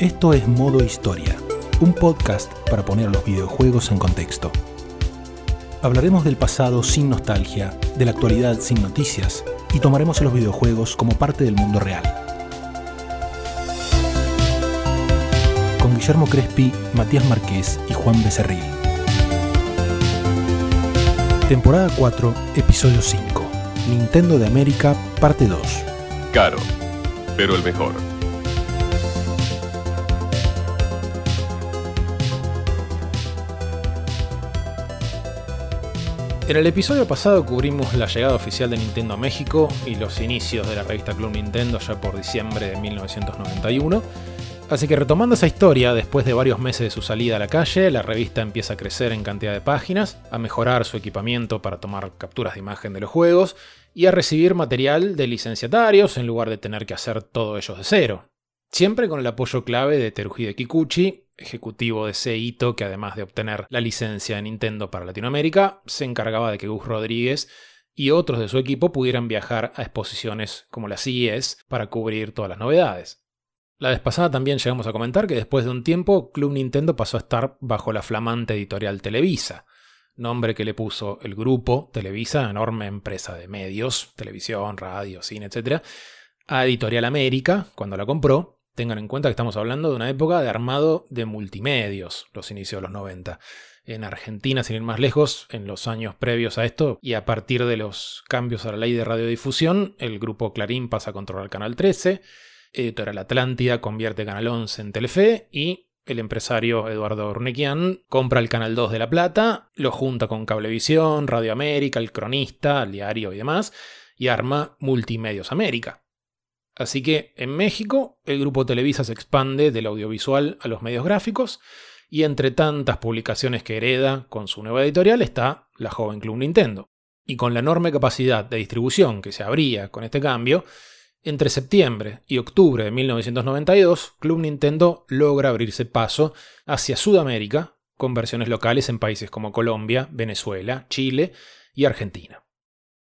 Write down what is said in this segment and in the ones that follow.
Esto es Modo Historia, un podcast para poner los videojuegos en contexto. Hablaremos del pasado sin nostalgia, de la actualidad sin noticias y tomaremos a los videojuegos como parte del mundo real. Con Guillermo Crespi, Matías Marqués y Juan Becerril. Temporada 4, Episodio 5. Nintendo de América, parte 2. Caro, pero el mejor. En el episodio pasado cubrimos la llegada oficial de Nintendo a México y los inicios de la revista Club Nintendo ya por diciembre de 1991. Así que retomando esa historia, después de varios meses de su salida a la calle, la revista empieza a crecer en cantidad de páginas, a mejorar su equipamiento para tomar capturas de imagen de los juegos y a recibir material de licenciatarios en lugar de tener que hacer todo ellos de cero. Siempre con el apoyo clave de Teruhide Kikuchi, ejecutivo de Seito, que además de obtener la licencia de Nintendo para Latinoamérica, se encargaba de que Gus Rodríguez y otros de su equipo pudieran viajar a exposiciones como la CES para cubrir todas las novedades. La vez pasada también llegamos a comentar que después de un tiempo Club Nintendo pasó a estar bajo la flamante editorial Televisa, nombre que le puso el grupo Televisa, enorme empresa de medios, televisión, radio, cine, etc., a Editorial América, cuando la compró, Tengan en cuenta que estamos hablando de una época de armado de multimedios, los inicios de los 90. En Argentina, sin ir más lejos, en los años previos a esto, y a partir de los cambios a la ley de radiodifusión, el grupo Clarín pasa a controlar Canal 13, Editorial Atlántida convierte Canal 11 en Telefe y el empresario Eduardo Urnequian compra el Canal 2 de La Plata, lo junta con Cablevisión, Radio América, El Cronista, El Diario y demás, y arma Multimedios América. Así que en México el grupo Televisa se expande del audiovisual a los medios gráficos y entre tantas publicaciones que hereda con su nueva editorial está la joven Club Nintendo. Y con la enorme capacidad de distribución que se abría con este cambio, entre septiembre y octubre de 1992, Club Nintendo logra abrirse paso hacia Sudamérica con versiones locales en países como Colombia, Venezuela, Chile y Argentina.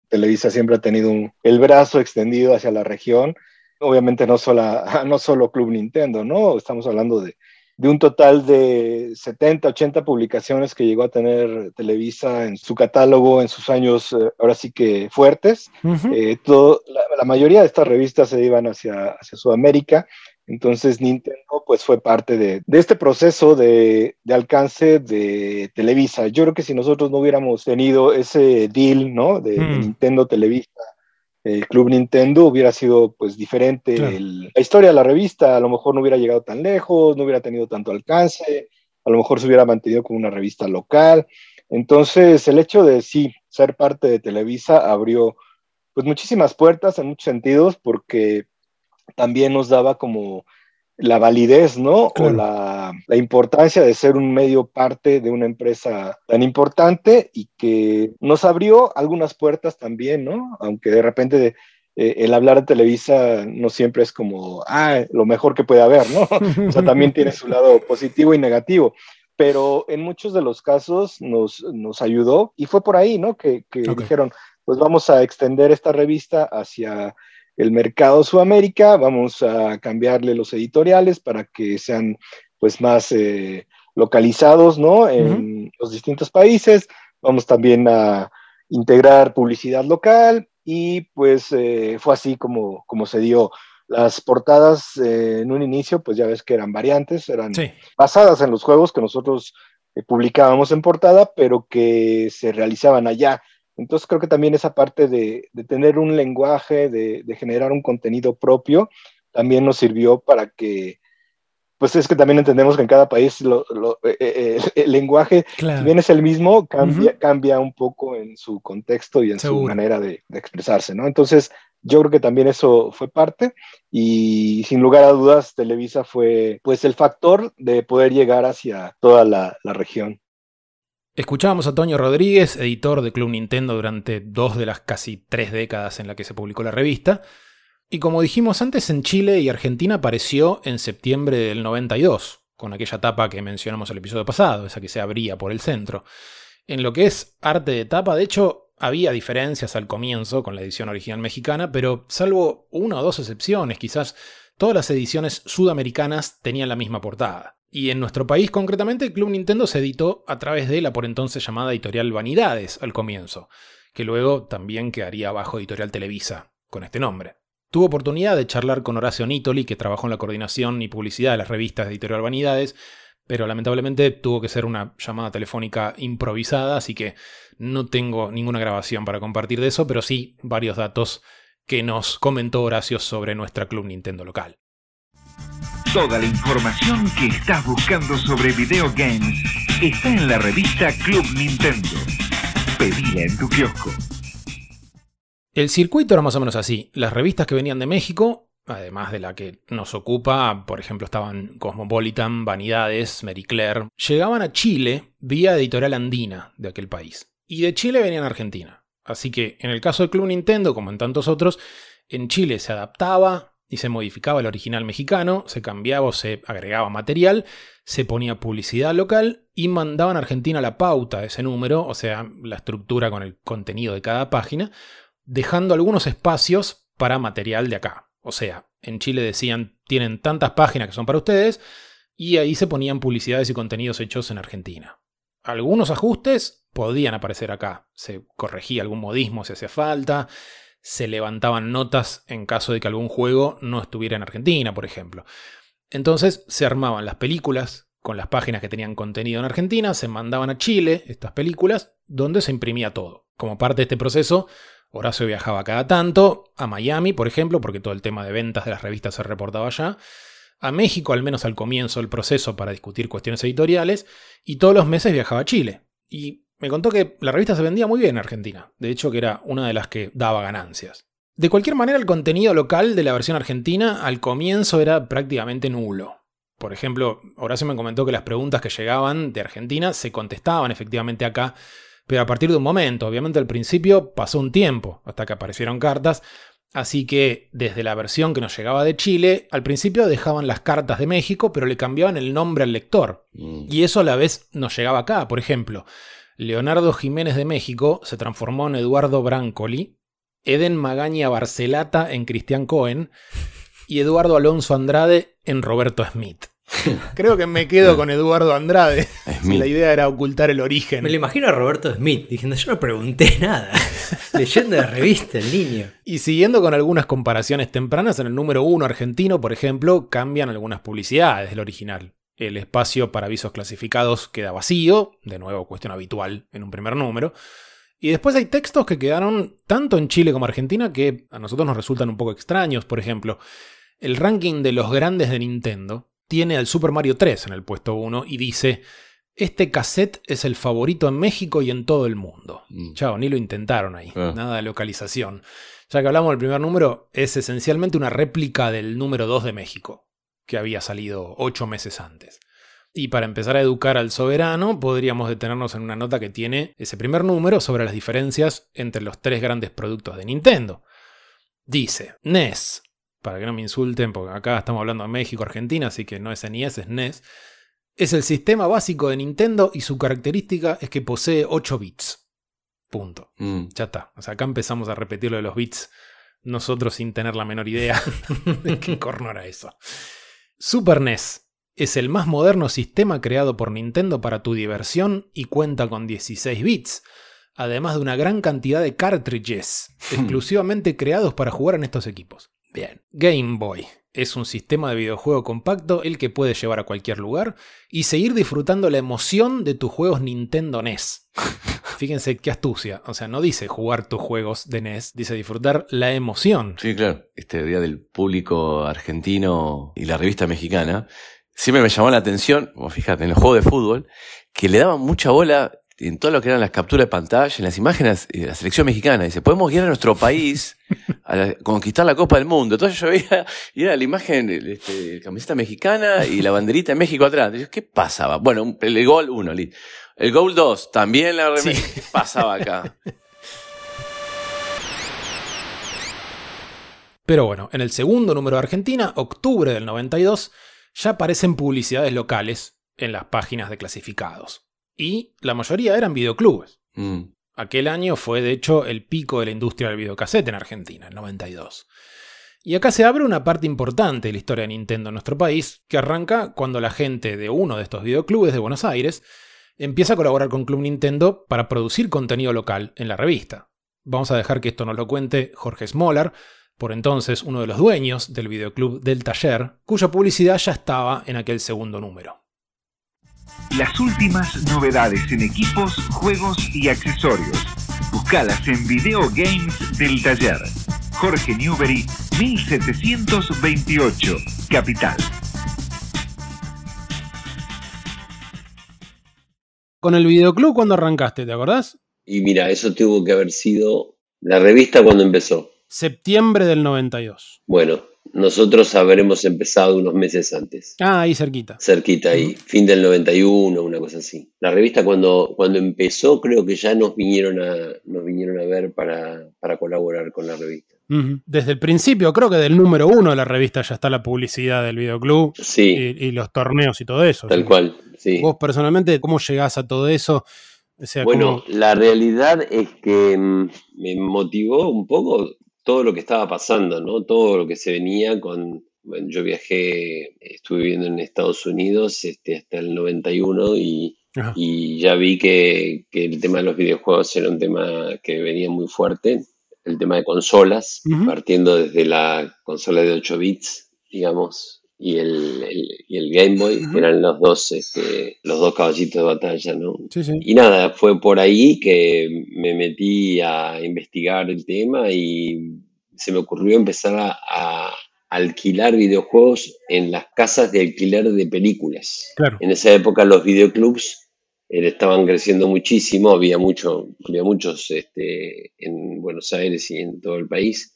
Televisa siempre ha tenido el brazo extendido hacia la región Obviamente no, no solo Club Nintendo, ¿no? Estamos hablando de, un total de 70, 80 publicaciones que llegó a tener Televisa en su catálogo en sus años, eh, ahora sí que fuertes. Eh, la, mayoría de estas revistas se iban hacia, hacia Sudamérica, entonces Nintendo pues fue parte de, este proceso de, alcance de Televisa. Yo creo que si nosotros no hubiéramos tenido ese deal, ¿no? De, de mm. Nintendo Televisa el Club Nintendo hubiera sido pues diferente. la historia de la revista a lo mejor no hubiera llegado tan lejos, no hubiera tenido tanto alcance, a lo mejor se hubiera mantenido como una revista local. Entonces, el hecho de sí ser parte de Televisa abrió pues muchísimas puertas en muchos sentidos porque también nos daba como la validez, ¿no? O la, importancia de ser un medio parte de una empresa tan importante y que nos abrió algunas puertas también, ¿no? Aunque de repente eh, el hablar de Televisa no siempre es como, ah, lo mejor que puede haber, ¿no? o sea, también tiene su lado positivo y negativo. Pero en muchos de los casos nos, nos ayudó y fue por ahí, ¿no? Que, que dijeron, pues vamos a extender esta revista hacia el mercado Sudamérica, vamos a cambiarle los editoriales para que sean pues más eh, localizados, ¿no? En los distintos países, vamos también a integrar publicidad local y pues eh, fue así como, como se dio. Las portadas eh, en un inicio, pues ya ves que eran variantes, eran basadas en los juegos que nosotros publicábamos en portada, pero que se realizaban allá entonces creo que también esa parte de, tener un lenguaje, de, generar un contenido propio, también nos sirvió para que, pues es que también entendemos que en cada país eh, eh, eh, el lenguaje, si bien es el mismo, cambia, cambia un poco en su contexto y en su manera de, expresarse, ¿no? Entonces yo creo que también eso fue parte y sin lugar a dudas Televisa fue pues el factor de poder llegar hacia toda la región. Escuchábamos a Toño Rodríguez, editor de Club Nintendo durante dos de las casi tres décadas en la que se publicó la revista. Y como dijimos antes, en Chile y Argentina apareció en septiembre del 92, con aquella tapa que mencionamos el episodio pasado, esa que se abría por el centro. En lo que es arte de tapa, de hecho, había diferencias al comienzo con la edición original mexicana, pero salvo una o dos excepciones, quizás todas las ediciones sudamericanas tenían la misma portada. Y en nuestro país concretamente, Club Nintendo se editó a través de la por entonces llamada editorial Vanidades al comienzo, que luego también quedaría bajo editorial Televisa, con este nombre. Tuve oportunidad de charlar con Horacio Nítoli, que trabajó en la coordinación y publicidad de las revistas de editorial Vanidades, pero lamentablemente tuvo que ser una llamada telefónica improvisada, así que no tengo ninguna grabación para compartir de eso, pero sí varios datos que nos comentó Horacio sobre nuestra Club Nintendo local. Toda la información que estás buscando sobre video games está en la revista Club Nintendo. Pedila en tu kiosco. El circuito era más o menos así. Las revistas que venían de México, además de la que nos ocupa, por ejemplo, estaban Cosmopolitan, Vanidades, Marie Claire, llegaban a Chile vía editorial andina de aquel país. Y de Chile venían a Argentina. Así que en el caso del Club Nintendo, como en tantos otros, en Chile se adaptaba y se modificaba el original mexicano, se cambiaba o se agregaba material, se ponía publicidad local y mandaban a Argentina la pauta de ese número, o sea, la estructura con el contenido de cada página, dejando algunos espacios para material de acá. O sea, en Chile decían, tienen tantas páginas que son para ustedes, y ahí se ponían publicidades y contenidos hechos en Argentina. Algunos ajustes podían aparecer acá. Se corregía algún modismo si hacía falta, se levantaban notas en caso de que algún juego no estuviera en Argentina, por ejemplo. Entonces se armaban las películas con las páginas que tenían contenido en Argentina, se mandaban a Chile estas películas, donde se imprimía todo. Como parte de este proceso, Horacio viajaba cada tanto, a Miami, por ejemplo, porque todo el tema de ventas de las revistas se reportaba allá, a México, al menos al comienzo del proceso, para discutir cuestiones editoriales, y todos los meses viajaba a Chile. Y me contó que la revista se vendía muy bien en Argentina, de hecho que era una de las que daba ganancias. De cualquier manera, el contenido local de la versión argentina al comienzo era prácticamente nulo. Por ejemplo, Horacio me comentó que las preguntas que llegaban de Argentina se contestaban efectivamente acá, pero a partir de un momento, obviamente al principio pasó un tiempo hasta que aparecieron cartas, así que desde la versión que nos llegaba de Chile, al principio dejaban las cartas de México, pero le cambiaban el nombre al lector. Mm. Y eso a la vez nos llegaba acá, por ejemplo. Leonardo Jiménez de México se transformó en Eduardo Brancoli, Eden Magaña Barcelata en Cristian Cohen y Eduardo Alonso Andrade en Roberto Smith. Creo que me quedo con Eduardo Andrade. La idea era ocultar el origen. Me lo imagino a Roberto Smith diciendo: Yo no pregunté nada. Leyendo de revista, el niño. Y siguiendo con algunas comparaciones tempranas, en el número uno argentino, por ejemplo, cambian algunas publicidades del original el espacio para avisos clasificados queda vacío, de nuevo cuestión habitual en un primer número. Y después hay textos que quedaron tanto en Chile como Argentina que a nosotros nos resultan un poco extraños. Por ejemplo, el ranking de los grandes de Nintendo tiene al Super Mario 3 en el puesto 1 y dice, este cassette es el favorito en México y en todo el mundo. Mm. Chao, ni lo intentaron ahí, ah. nada de localización. Ya que hablamos del primer número, es esencialmente una réplica del número 2 de México que había salido ocho meses antes. Y para empezar a educar al soberano, podríamos detenernos en una nota que tiene ese primer número sobre las diferencias entre los tres grandes productos de Nintendo. Dice, NES, para que no me insulten, porque acá estamos hablando de México, Argentina, así que no es NES, es NES, es el sistema básico de Nintendo y su característica es que posee 8 bits. Punto. Mm. Ya está. O sea, acá empezamos a repetir lo de los bits, nosotros sin tener la menor idea de qué corno era eso. Super NES es el más moderno sistema creado por Nintendo para tu diversión y cuenta con 16 bits, además de una gran cantidad de cartridges exclusivamente creados para jugar en estos equipos. Bien, Game Boy es un sistema de videojuego compacto el que puedes llevar a cualquier lugar y seguir disfrutando la emoción de tus juegos Nintendo NES. Fíjense qué astucia. O sea, no dice jugar tus juegos de NES, dice disfrutar la emoción. Sí, claro. Este día del público argentino y la revista mexicana, siempre me llamó la atención, como fíjate, en los juegos de fútbol, que le daban mucha bola en todo lo que eran las capturas de pantalla, en las imágenes de la selección mexicana. Dice, podemos guiar a nuestro país a conquistar la Copa del Mundo. Entonces yo veía, y era la imagen, este, camiseta mexicana y la banderita de México atrás. ¿qué pasaba? Bueno, el, gol uno, el gol dos, también la ¿Qué pasaba acá? Pero bueno, en el segundo número de Argentina, octubre del 92, ya aparecen publicidades locales en las páginas de clasificados y la mayoría eran videoclubes. Mm. Aquel año fue de hecho el pico de la industria del videocassette en Argentina, el 92. Y acá se abre una parte importante de la historia de Nintendo en nuestro país, que arranca cuando la gente de uno de estos videoclubes de Buenos Aires empieza a colaborar con Club Nintendo para producir contenido local en la revista. Vamos a dejar que esto nos lo cuente Jorge Smolar, por entonces uno de los dueños del videoclub del taller, cuya publicidad ya estaba en aquel segundo número. Las últimas novedades en equipos, juegos y accesorios. Buscalas en Video Games del Taller. Jorge Newbery, 1728, Capital. Con el videoclub, ¿cuándo arrancaste? ¿Te acordás? Y mira, eso tuvo que haber sido la revista cuando empezó. Septiembre del 92. Bueno, nosotros habremos empezado unos meses antes. Ah, ahí cerquita. Cerquita ahí, fin del 91, una cosa así. La revista cuando, cuando empezó creo que ya nos vinieron a, nos vinieron a ver para, para colaborar con la revista. Desde el principio, creo que del número uno de la revista ya está la publicidad del videoclub Sí, y, y los torneos y todo eso. tal cual, sí. Vos personalmente, ¿cómo llegás a todo eso? O sea, Bueno, ¿cómo- la realidad es que mm, me motivó un poco todo lo que estaba pasando, ¿no? Todo lo que se venía con... Bueno, yo viajé, estuve viviendo en Estados Unidos este, hasta el 91 y, y ya vi que, que el tema de los videojuegos era un tema que venía muy fuerte, el tema de consolas, partiendo desde la consola de 8 bits, digamos, y el, el- y el Game Boy, que eran los dos, este, los dos caballitos de batalla, ¿no? Sí, sí. Y nada, fue por ahí que me metí a investigar el tema y se me ocurrió empezar a, a alquilar videojuegos en las casas de alquiler de películas. Claro. En esa época los videoclubs eh, estaban creciendo muchísimo, había, mucho, había muchos este, en Buenos Aires y en todo el país.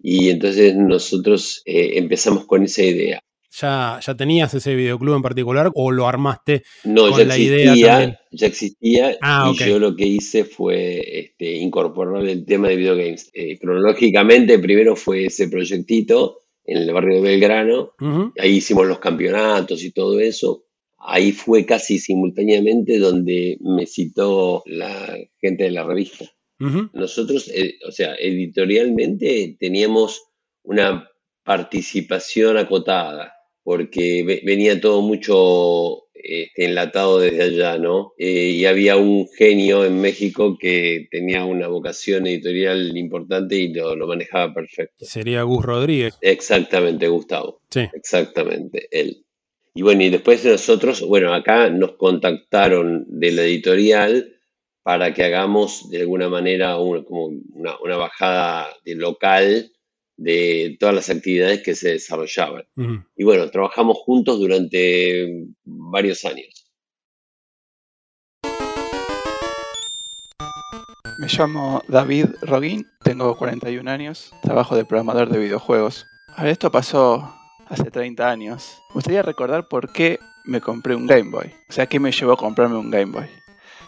Y entonces nosotros eh, empezamos con esa idea. ¿Ya, ¿Ya tenías ese videoclub en particular o lo armaste? No, Con ya la idea existía, también. ya existía Ah, y yo lo que hice fue este, incorporar el tema de videogames. Eh, cronológicamente, primero fue ese proyectito en el barrio de Belgrano, ahí hicimos los campeonatos y todo eso. Ahí fue casi simultáneamente donde me citó la gente de la revista. Nosotros, eh, o sea, editorialmente teníamos una participación acotada, porque ve- venía todo mucho este, enlatado desde allá, ¿no? Eh, y había un genio en México que tenía una vocación editorial importante y lo, lo manejaba perfecto. Sería Gus Rodríguez. Exactamente, Gustavo. Sí. Exactamente, él. Y bueno, y después nosotros, bueno, acá nos contactaron de la editorial para que hagamos de alguna manera un- como una, una bajada de local de todas las actividades que se desarrollaban. Y bueno, trabajamos juntos durante varios años. Me llamo David Roguín, tengo 41 años, trabajo de programador de videojuegos. A ver, esto pasó hace 30 años. Me gustaría recordar por qué me compré un Game Boy. O sea, qué me llevó a comprarme un Game Boy.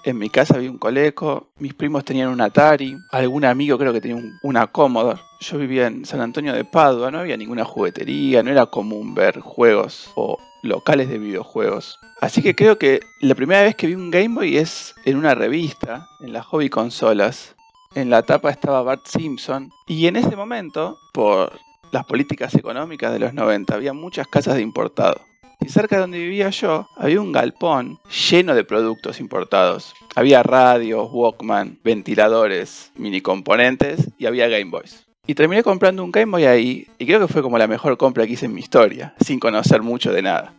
En mi casa había un Coleco, mis primos tenían un Atari, algún amigo creo que tenía un, una Commodore. Yo vivía en San Antonio de Padua, no había ninguna juguetería, no era común ver juegos o locales de videojuegos. Así que creo que la primera vez que vi un Game Boy es en una revista, en la Hobby Consolas. En la tapa estaba Bart Simpson. Y en ese momento, por las políticas económicas de los 90, había muchas casas de importado. Y cerca de donde vivía yo, había un galpón lleno de productos importados. Había radios, Walkman, ventiladores, mini componentes y había Game Boys. Y terminé comprando un Game Boy ahí, y creo que fue como la mejor compra que hice en mi historia, sin conocer mucho de nada.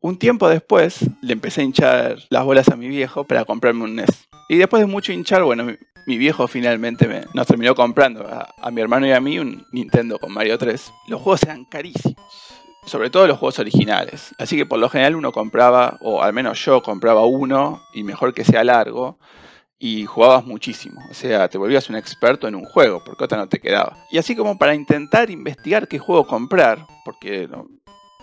Un tiempo después le empecé a hinchar las bolas a mi viejo para comprarme un NES. Y después de mucho hinchar, bueno, mi, viejo finalmente me, nos terminó comprando a, a mi hermano y a mí un Nintendo con Mario 3. Los juegos eran carísimos, sobre todo los juegos originales. Así que por lo general uno compraba, o al menos yo compraba uno, y mejor que sea largo, y jugabas muchísimo. O sea, te volvías un experto en un juego, porque otra no te quedaba. Y así como para intentar investigar qué juego comprar, porque no,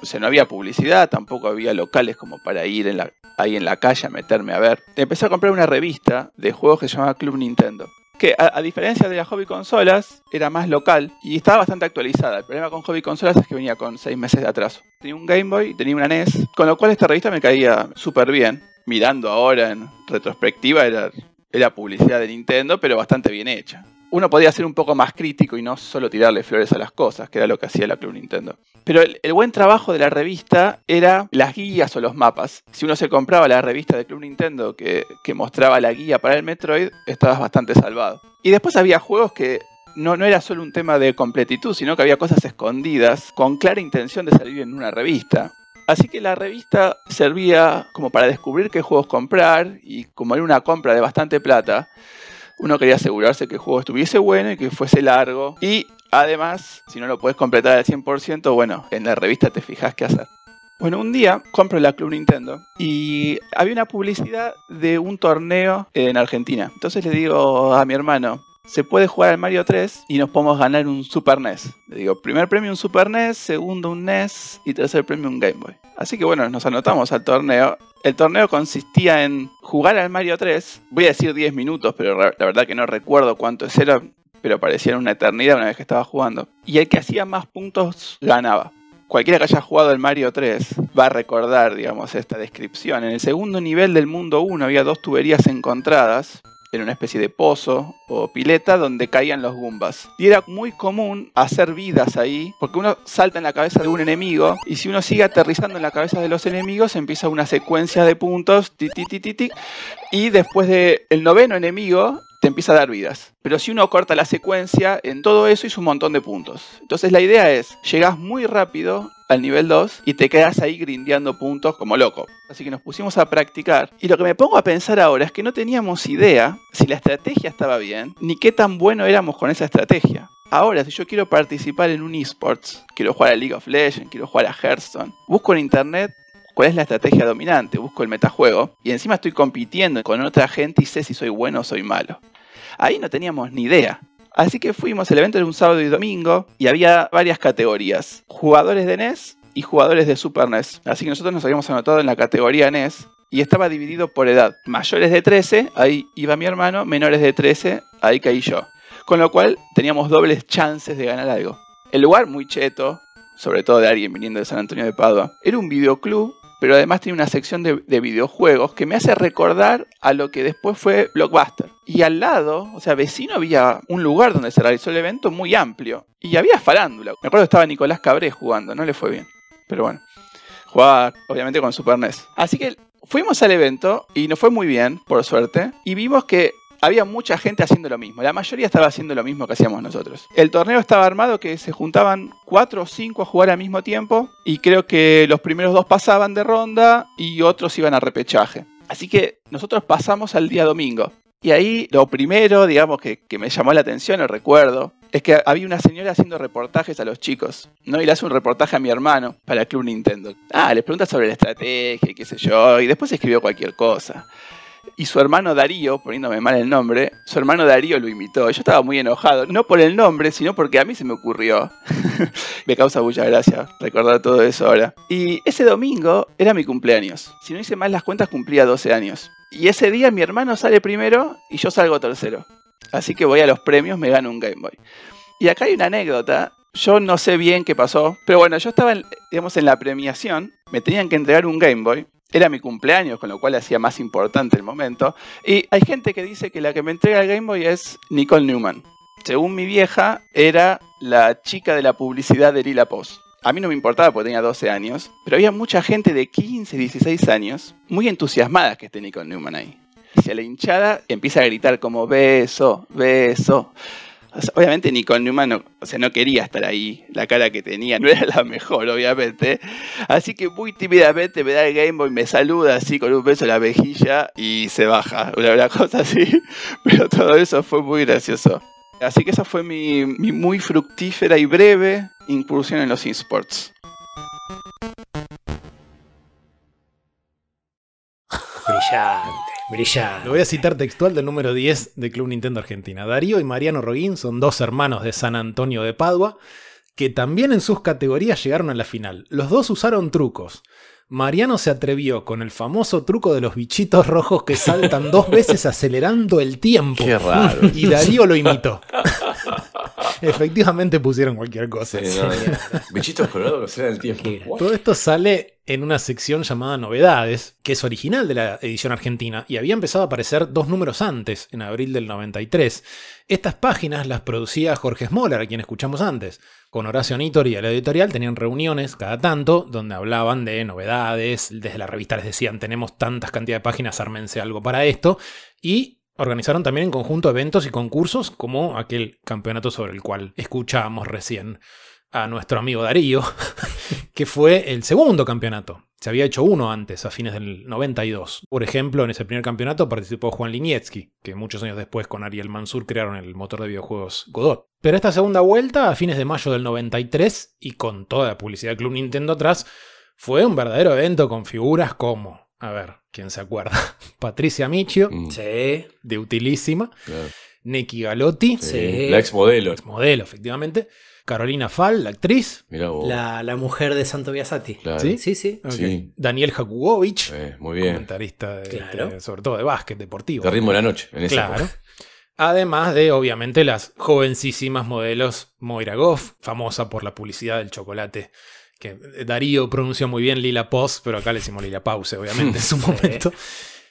o no había publicidad, tampoco había locales como para ir en la, ahí en la calle a meterme a ver. Empecé a comprar una revista de juegos que se llamaba Club Nintendo. Que a, diferencia de las hobby consolas, era más local y estaba bastante actualizada. El problema con hobby consolas es que venía con 6 meses de atraso. Tenía un Game Boy, tenía una NES, con lo cual esta revista me caía súper bien. Mirando ahora en retrospectiva, era era publicidad de Nintendo, pero bastante bien hecha. Uno podía ser un poco más crítico y no solo tirarle flores a las cosas, que era lo que hacía la Club Nintendo. Pero el, buen trabajo de la revista era las guías o los mapas. Si uno se compraba la revista de Club Nintendo que, que mostraba la guía para el Metroid, estabas bastante salvado. Y después había juegos que no, no era solo un tema de completitud, sino que había cosas escondidas con clara intención de salir en una revista. Así que la revista servía como para descubrir qué juegos comprar y como era una compra de bastante plata, uno quería asegurarse que el juego estuviese bueno y que fuese largo. Y además, si no lo puedes completar al 100%, bueno, en la revista te fijas qué hacer. Bueno, un día compro la Club Nintendo y había una publicidad de un torneo en Argentina. Entonces le digo a mi hermano, se puede jugar al Mario 3 y nos podemos ganar un Super NES. Le digo, primer premio un Super NES, segundo un NES y tercer premio un Game Boy. Así que bueno, nos anotamos al torneo. El torneo consistía en jugar al Mario 3, voy a decir 10 minutos, pero la verdad que no recuerdo cuánto era, pero parecía una eternidad una vez que estaba jugando. Y el que hacía más puntos ganaba cualquiera que haya jugado el Mario 3 va a recordar, digamos, esta descripción. En el segundo nivel del mundo 1 había dos tuberías encontradas en una especie de pozo o pileta donde caían los Goombas. Y era muy común hacer vidas ahí, porque uno salta en la cabeza de un enemigo y si uno sigue aterrizando en la cabeza de los enemigos empieza una secuencia de puntos, ti, y después del el noveno enemigo te empieza a dar vidas. Pero si uno corta la secuencia, en todo eso hizo un montón de puntos. Entonces la idea es, llegas muy rápido al nivel 2 y te quedas ahí grindeando puntos como loco. Así que nos pusimos a practicar. Y lo que me pongo a pensar ahora es que no teníamos idea si la estrategia estaba bien, ni qué tan bueno éramos con esa estrategia. Ahora, si yo quiero participar en un esports, quiero jugar a League of Legends, quiero jugar a Hearthstone, busco en internet cuál es la estrategia dominante, busco el metajuego y encima estoy compitiendo con otra gente y sé si soy bueno o soy malo. Ahí no teníamos ni idea. Así que fuimos, el evento era un sábado y domingo y había varias categorías. Jugadores de NES y jugadores de Super NES. Así que nosotros nos habíamos anotado en la categoría NES y estaba dividido por edad. Mayores de 13, ahí iba mi hermano, menores de 13, ahí caí yo. Con lo cual teníamos dobles chances de ganar algo. El lugar muy cheto, sobre todo de alguien viniendo de San Antonio de Padua, era un videoclub pero además tiene una sección de, de, videojuegos que me hace recordar a lo que después fue Blockbuster. Y al lado, o sea, vecino había un lugar donde se realizó el evento muy amplio. Y había farándula. Me acuerdo que estaba Nicolás Cabré jugando, no le fue bien. Pero bueno, jugaba obviamente con Super NES. Así que fuimos al evento y nos fue muy bien, por suerte. Y vimos que había mucha gente haciendo lo mismo. La mayoría estaba haciendo lo mismo que hacíamos nosotros. El torneo estaba armado que se juntaban cuatro o cinco a jugar al mismo tiempo y creo que los primeros dos pasaban de ronda y otros iban a repechaje. Así que nosotros pasamos al día domingo. Y ahí lo primero, digamos, que, me llamó la atención, el recuerdo, es que había una señora haciendo reportajes a los chicos, ¿no? Y le hace un reportaje a mi hermano para el Club Nintendo. Ah, les pregunta sobre la estrategia, qué sé yo, y después escribió cualquier cosa. Y su hermano Darío, poniéndome mal el nombre, su hermano Darío lo imitó. Yo estaba muy enojado, no por el nombre, sino porque a mí se me ocurrió. me causa mucha gracia recordar todo eso ahora. Y ese domingo era mi cumpleaños. Si no hice mal las cuentas, cumplía 12 años. Y ese día mi hermano sale primero y yo salgo tercero. Así que voy a los premios, me gano un Game Boy. Y acá hay una anécdota. Yo no sé bien qué pasó, pero bueno, yo estaba, digamos, en la premiación, me tenían que entregar un Game Boy era mi cumpleaños, con lo cual hacía más importante el momento. Y hay gente que dice que la que me entrega el Game Boy es Nicole Newman. Según mi vieja, era la chica de la publicidad de Lila Post. A mí no me importaba porque tenía 12 años, pero había mucha gente de 15, 16 años muy entusiasmada que esté Nicole Newman ahí. Y a la hinchada empieza a gritar como beso, beso. Obviamente Nicole Newman no, o sea, no quería estar ahí, la cara que tenía no era la mejor, obviamente. Así que muy tímidamente me da el Game Boy, me saluda así con un beso en la mejilla y se baja, una, una cosa así. Pero todo eso fue muy gracioso. Así que esa fue mi, mi muy fructífera y breve incursión en los esports. Brillante, brillante. Lo voy a citar textual del número 10 de Club Nintendo Argentina. Darío y Mariano Roguín son dos hermanos de San Antonio de Padua que también en sus categorías llegaron a la final. Los dos usaron trucos. Mariano se atrevió con el famoso truco de los bichitos rojos que saltan dos veces acelerando el tiempo. Qué raro. Y Darío lo imitó. Efectivamente pusieron cualquier cosa. Sí, no, no. Bichitos colorados que el tiempo. Todo esto sale en una sección llamada Novedades, que es original de la edición argentina y había empezado a aparecer dos números antes, en abril del 93. Estas páginas las producía Jorge Smoller, a quien escuchamos antes. Con Horacio Nítor y el editorial tenían reuniones cada tanto donde hablaban de novedades, desde la revista les decían tenemos tantas cantidad de páginas, ármense algo para esto, y organizaron también en conjunto eventos y concursos como aquel campeonato sobre el cual escuchábamos recién a nuestro amigo Darío, que fue el segundo campeonato. Se había hecho uno antes, a fines del 92. Por ejemplo, en ese primer campeonato participó Juan Linietsky, que muchos años después con Ariel Mansur crearon el motor de videojuegos Godot. Pero esta segunda vuelta, a fines de mayo del 93, y con toda la publicidad de Club Nintendo atrás, fue un verdadero evento con figuras como, a ver, ¿quién se acuerda? Patricia Michio, Mm, Sí. de Utilísima, claro. Neki Galotti, Sí. La ex modelo. modelo efectivamente, Carolina Fall, la actriz, Mirá vos. La, la mujer de Santo Biasati. Claro. ¿Sí? Sí, sí. Daniel Jakubowicz, Eh, muy bien. comentarista de, Claro. este, sobre todo de básquet deportivo. De ritmo de la noche. En esa Claro. época. Además de, obviamente, las jovencísimas modelos Moira Goff, famosa por la publicidad del chocolate, que Darío pronunció muy bien Lila Post, pero acá le decimos Lila Pause, obviamente, en su momento.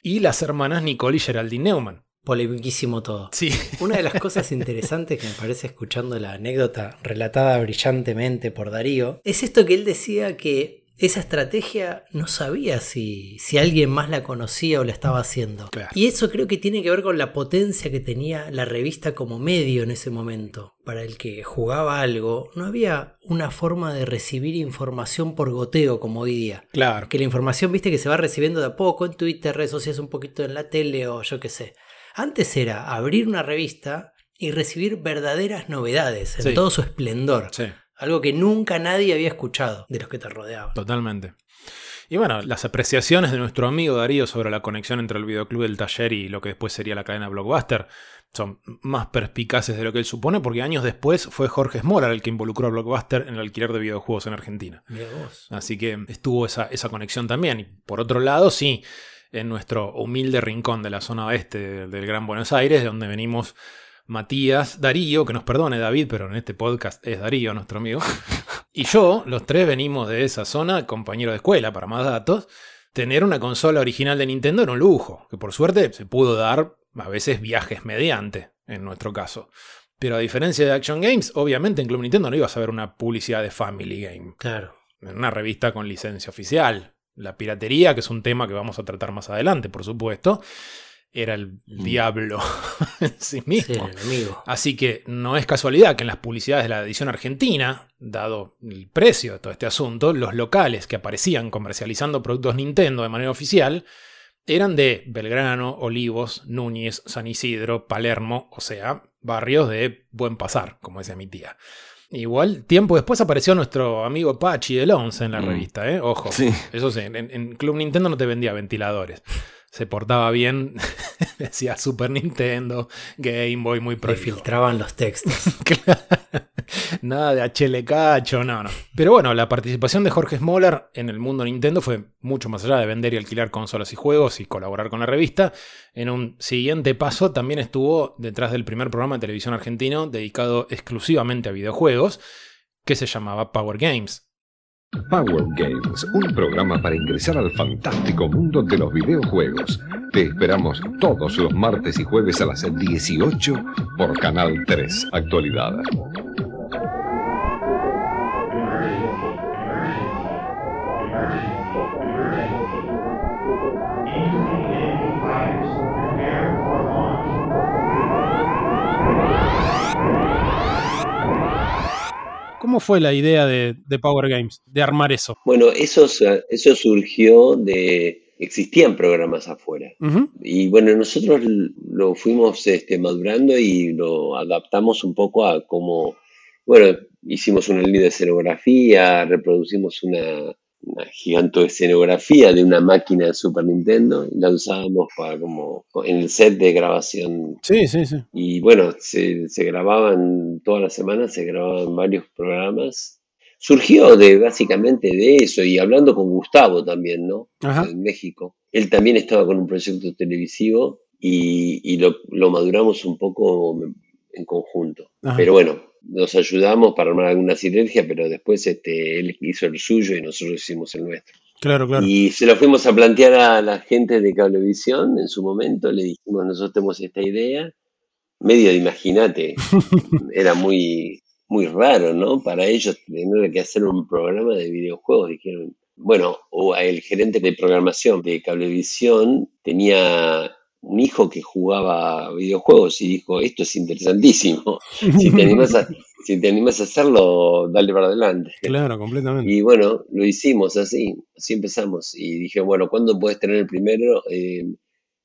Y las hermanas Nicole y Geraldine Neumann. Polemiquísimo todo. Sí, Una de las cosas interesantes que me parece escuchando la anécdota relatada brillantemente por Darío es esto que él decía que esa estrategia no sabía si, si alguien más la conocía o la estaba haciendo. Claro. Y eso creo que tiene que ver con la potencia que tenía la revista como medio en ese momento. Para el que jugaba algo, no había una forma de recibir información por goteo como hoy día. claro. Que la información, viste, que se va recibiendo de a poco en Twitter, redes sociales, un poquito en la tele o yo qué sé. Antes era abrir una revista y recibir verdaderas novedades en Sí. todo su esplendor. Sí, Algo que nunca nadie había escuchado de los que te rodeaban. totalmente. Y bueno, las apreciaciones de nuestro amigo Darío sobre la conexión entre el videoclub del taller y lo que después sería la cadena Blockbuster son más perspicaces de lo que él supone, porque años después fue Jorge Smolar el que involucró a Blockbuster en el alquiler de videojuegos en Argentina. Vos. Así que estuvo esa, esa conexión también. Y por otro lado, sí, en nuestro humilde rincón de la zona oeste de- del Gran Buenos Aires, de donde venimos Matías, Darío, que nos perdone David, pero en este podcast es Darío, nuestro amigo, y yo, los tres venimos de esa zona, compañero de escuela, para más datos. Tener una consola original de Nintendo era un lujo, que por suerte se pudo dar a veces viajes mediante, en nuestro caso. Pero a diferencia de Action Games, obviamente en Club Nintendo no ibas a ver una publicidad de Family Game Claro. en una revista con licencia oficial. La piratería, que es un tema que vamos a tratar más adelante, por supuesto, era el diablo en sí Sí, mismo. el enemigo. Así que no es casualidad que en las publicidades de la edición argentina, dado el precio de todo este asunto, los locales que aparecían comercializando productos Nintendo de manera oficial eran de Belgrano, Olivos, Núñez, San Isidro, Palermo, o sea, barrios de buen pasar, como decía mi tía. Igual, tiempo después apareció nuestro amigo Pachi del 11 en la Mm. revista, ¿eh? Ojo. Sí. Eso sí, en, en Club Nintendo no te vendía ventiladores. Se portaba bien, decía Super Nintendo, Game Boy, muy prolijo. filtraban los textos. Claro. Nada de HL Cacho, no, no. Pero bueno, la participación de Jorge Smoller en el mundo Nintendo fue mucho más allá de vender y alquilar consolas y juegos y colaborar con la revista. En un siguiente paso también estuvo detrás del primer programa de televisión argentino dedicado exclusivamente a videojuegos, que se llamaba Power Games. Power Games, un programa para ingresar al fantástico mundo de los videojuegos. Te esperamos todos los martes y jueves a las 18 por Canal 3 Actualidad. ¿Cómo fue la idea de, de Power Games, de armar eso? Bueno, eso, eso surgió de... Existían programas afuera. Y bueno, nosotros lo fuimos este, madurando y lo adaptamos un poco a cómo, bueno, hicimos una línea de escenografía, reproducimos una, una giganto escenografía de una máquina de Super Nintendo y la usábamos para como en el set de grabación. Sí, sí, sí. Y bueno, se, se grababan todas las semanas, se grababan varios programas. Surgió de básicamente de eso y hablando con Gustavo también, ¿no? Ajá. en México. Él también estaba con un proyecto televisivo y, y lo, lo maduramos un poco en conjunto. Ajá. Pero bueno, nos ayudamos para armar alguna sinergia, pero después este, él hizo el suyo y nosotros hicimos el nuestro. Claro, claro. Y se lo fuimos a plantear a la gente de Cablevisión en su momento, le dijimos, nosotros tenemos esta idea, medio imagínate, era muy, muy raro, ¿no? Para ellos tener que hacer un programa de videojuegos, dijeron, bueno, o el gerente de programación de Cablevisión tenía un hijo que jugaba videojuegos y dijo, esto es interesantísimo, si te animas a, si te animas a hacerlo, dale para adelante. Claro, completamente. Y bueno, lo hicimos así, así empezamos. Y dije, bueno, ¿cuándo puedes tener el primero? Eh,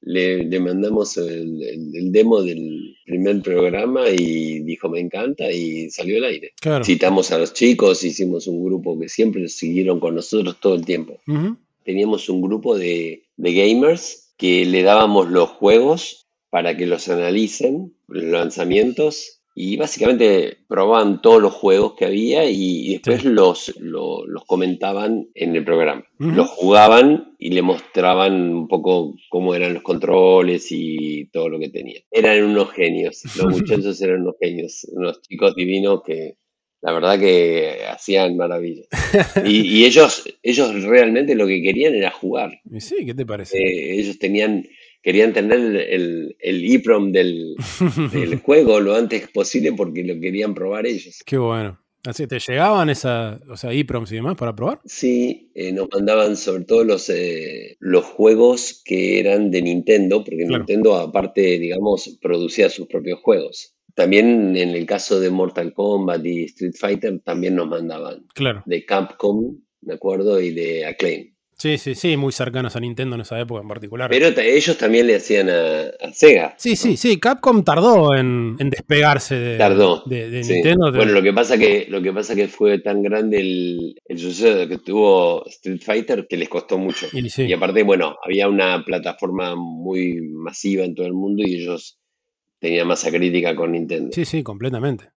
le, le mandamos el, el- el demo del primer programa y dijo, me encanta, y salió al aire. Claro. Citamos a los chicos, hicimos un grupo que siempre siguieron con nosotros todo el tiempo. Ujú. Teníamos un grupo de, de gamers que le dábamos los juegos para que los analicen, los lanzamientos, y básicamente probaban todos los juegos que había y, y después Sí. los, lo- los comentaban en el programa. Los jugaban y le mostraban un poco cómo eran los controles y todo lo que tenían. Eran unos genios, los muchachos eran unos genios, unos chicos divinos que la verdad que hacían maravillas. Y, y ellos, ellos realmente lo que querían era jugar. Y sí, ¿qué te parece? Eh, ellos tenían, querían tener el, el, del, del juego lo antes posible porque lo querían probar ellos. Qué bueno. Así, ¿te llegaban esa, o sea, EPROMs y demás para probar? Sí, eh, nos mandaban sobre todo los, eh, los juegos que eran de Nintendo, porque Claro. Nintendo aparte, digamos, producía sus propios juegos. También en el caso de Mortal Kombat y Street Fighter también nos mandaban. Claro. De Capcom, me acuerdo, y de Acclaim. Sí, sí, sí, muy cercanos a Nintendo en esa época en particular. Pero ellos también le hacían a, a Sega. sí, sí, sí, Capcom tardó en, en despegarse de, Tardó. de, de Sí. Nintendo. de- Bueno, lo que pasa que lo que pasa que fue tan grande el, el suceso que tuvo Street Fighter que les costó mucho. y sí. Y aparte, bueno, había una plataforma muy masiva en todo el mundo y ellos tenían masa crítica con Nintendo. sí, sí, completamente.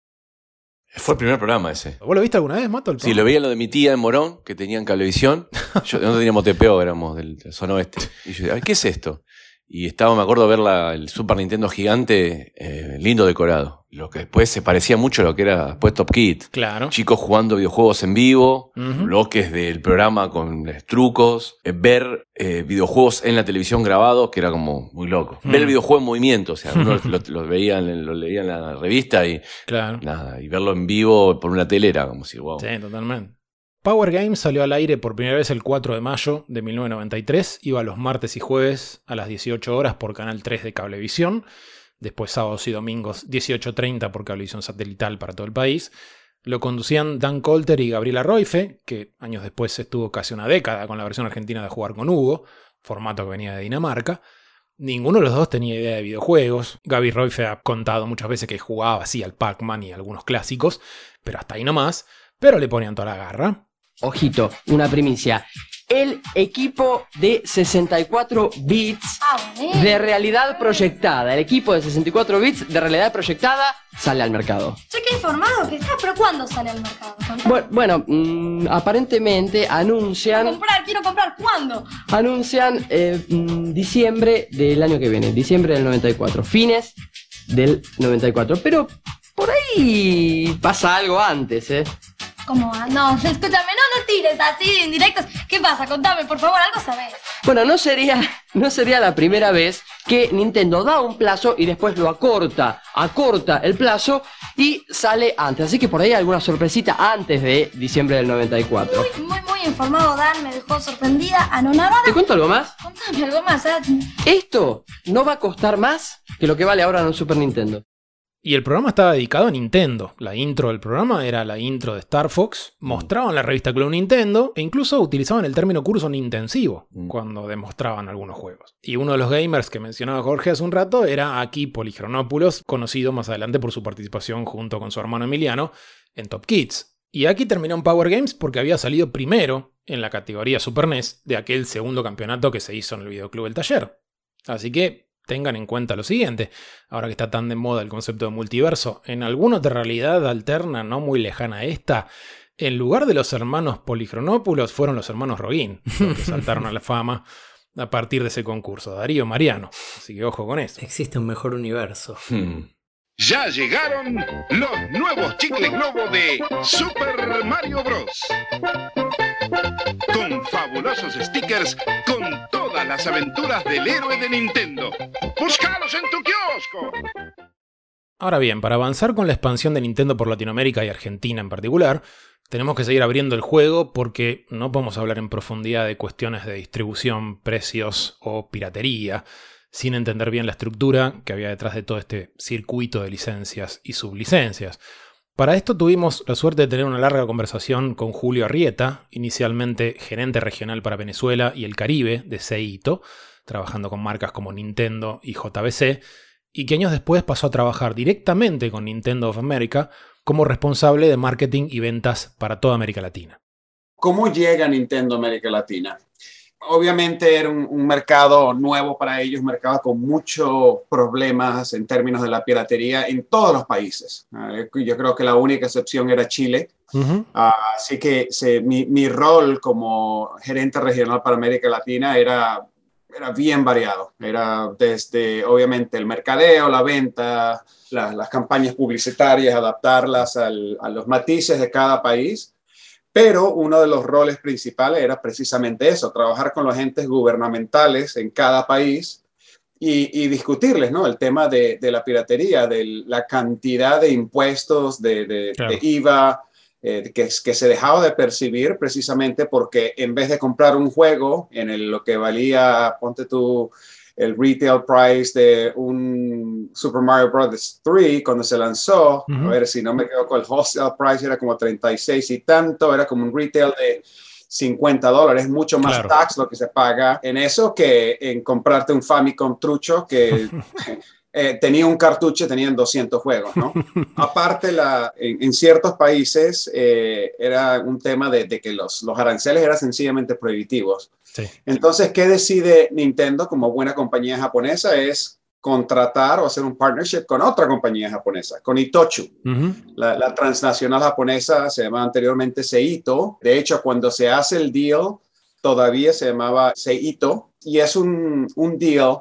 Fue el primer programa ese. ¿Vos lo viste alguna vez, Mato? el Sí, lo veía lo de mi tía en Morón, que tenían cablevisión. Yo, no teníamos TPO, éramos del, del zona oeste. Y yo, "Ay, ¿qué es esto? Y estaba, me acuerdo, ver la- el Super Nintendo gigante, eh, lindo decorado. Lo que después se parecía mucho a lo que era después Top Kid. Claro. Chicos jugando videojuegos en vivo, bloques del programa con eh, trucos, eh, ver eh, videojuegos en la televisión grabados, que era como muy loco. Ver el videojuego en movimiento, o sea, uno lo, lo veía, lo leía en la revista y Claro. nada, y verlo en vivo por una tele era como si, wow. Sí, totalmente. Power Games salió al aire por primera vez el 4 de mayo de 1993. Iba los martes y jueves a las 18 horas por Canal 3 de Cablevisión. Después sábados y domingos 18.30 por Cablevisión Satelital para todo el país. Lo conducían Dan Colter y Gabriela Roife, que años después estuvo casi una década con la versión argentina de Jugar con Hugo, formato que venía de Dinamarca. Ninguno de los dos tenía idea de videojuegos. Gaby Roife ha contado muchas veces que jugaba así al Pac-Man y algunos clásicos, pero hasta ahí nomás. Pero le ponían toda la garra. Ojito, una primicia. El equipo de 64 bits bueno. de realidad proyectada, el equipo de 64 bits de realidad proyectada sale al mercado. Che, qué informado que estás, pero ¿cuándo sale al mercado? Contame. Bu- Bueno, mm, aparentemente Quiero anuncian, comprar, quiero comprar, ¿cuándo? anuncian eh, mm, diciembre del año que viene, diciembre del 94, fines del 94. Pero por ahí pasa algo antes, ¿eh? ¿Cómo va? No, escúchame, no, no tires así en directos. ¿Qué pasa? Contame, por favor, algo sabés. Bueno, no sería, no sería la primera vez que Nintendo da un plazo y después lo acorta, acorta el plazo y sale antes. Así que por ahí hay alguna sorpresita antes de diciembre del 94. Muy, muy, muy informado, Dan, me dejó sorprendida, anonadada. ¿Te cuento algo más? Contame algo más, ¿eh? Esto no va a costar más que lo que vale ahora en un Super Nintendo. Y el programa estaba dedicado a Nintendo. La intro del programa era la intro de Star Fox. Mostraban la revista Club Nintendo e incluso utilizaban el término curso intensivo Mm. cuando demostraban algunos juegos. Y uno de los gamers que mencionaba Jorge hace un rato era Aki Poligronopoulos, conocido más adelante por su participación junto con su hermano Emiliano en Top Kids. Y Aki terminó en Power Games porque había salido primero en la categoría Super NES de aquel segundo campeonato que se hizo en el videoclub El Taller. Así que tengan en cuenta lo siguiente, ahora que está tan de moda el concepto de multiverso, en alguna otra realidad alterna no muy lejana a esta, en lugar de los hermanos Poligronópulos fueron los hermanos Roguín, los que saltaron a la fama a partir de ese concurso, Darío Mariano. Así que ojo con eso. Existe un mejor universo. Hmm. Ya llegaron los nuevos chicles globo de Super Mario Bros. Fabulosos stickers con todas las aventuras del héroe de Nintendo. ¡Búscalos en tu kiosco! Ahora bien, para avanzar con la expansión de Nintendo por Latinoamérica y Argentina en particular, tenemos que seguir abriendo el juego porque no podemos hablar en profundidad de cuestiones de distribución, precios o piratería sin entender bien la estructura que había detrás de todo este circuito de licencias y sublicencias. Para esto tuvimos la suerte de tener una larga conversación con Julio Arrieta, inicialmente gerente regional para Venezuela y el Caribe de Seito, trabajando con marcas como Nintendo y JBC, y que años después pasó a trabajar directamente con Nintendo of America como responsable de marketing y ventas para toda América Latina. ¿Cómo llega Nintendo América Latina? Obviamente era un, mercado nuevo para ellos, un mercado con muchos problemas en términos de la piratería en todos los países. yo creo que la única excepción era Chile. Ah, así que mi, rol como gerente regional para América Latina era, era bien variado. Era desde, obviamente, el mercadeo, la venta, las campañas publicitarias, adaptarlas a los matices de cada país pero uno de los roles principales era precisamente eso, trabajar con los agentes gubernamentales en cada país y, discutirles ¿no? el tema de, la piratería, de la cantidad de impuestos, de, IVA, eh, que, que, se dejaba de percibir precisamente porque en vez de comprar un juego en lo que valía, ponte tú, el retail price de un Super Mario Bros. 3 cuando se lanzó, a ver si no me equivoco, el wholesale price era como 36 y tanto, era como un retail de 50 dólares, mucho más tax lo que se paga en eso que en comprarte un Famicom trucho que eh, tenía un cartucho, tenían 200 juegos, ¿no? Aparte, la, en, ciertos países eh, era un tema de, de que los, los, aranceles eran sencillamente prohibitivos. Entonces, ¿qué decide Nintendo como buena compañía japonesa? Es contratar o hacer un partnership con otra compañía japonesa, con Itochu. la, transnacional japonesa se llamaba anteriormente Seito. De hecho, cuando se hace el deal, todavía se llamaba Seito y es un, un deal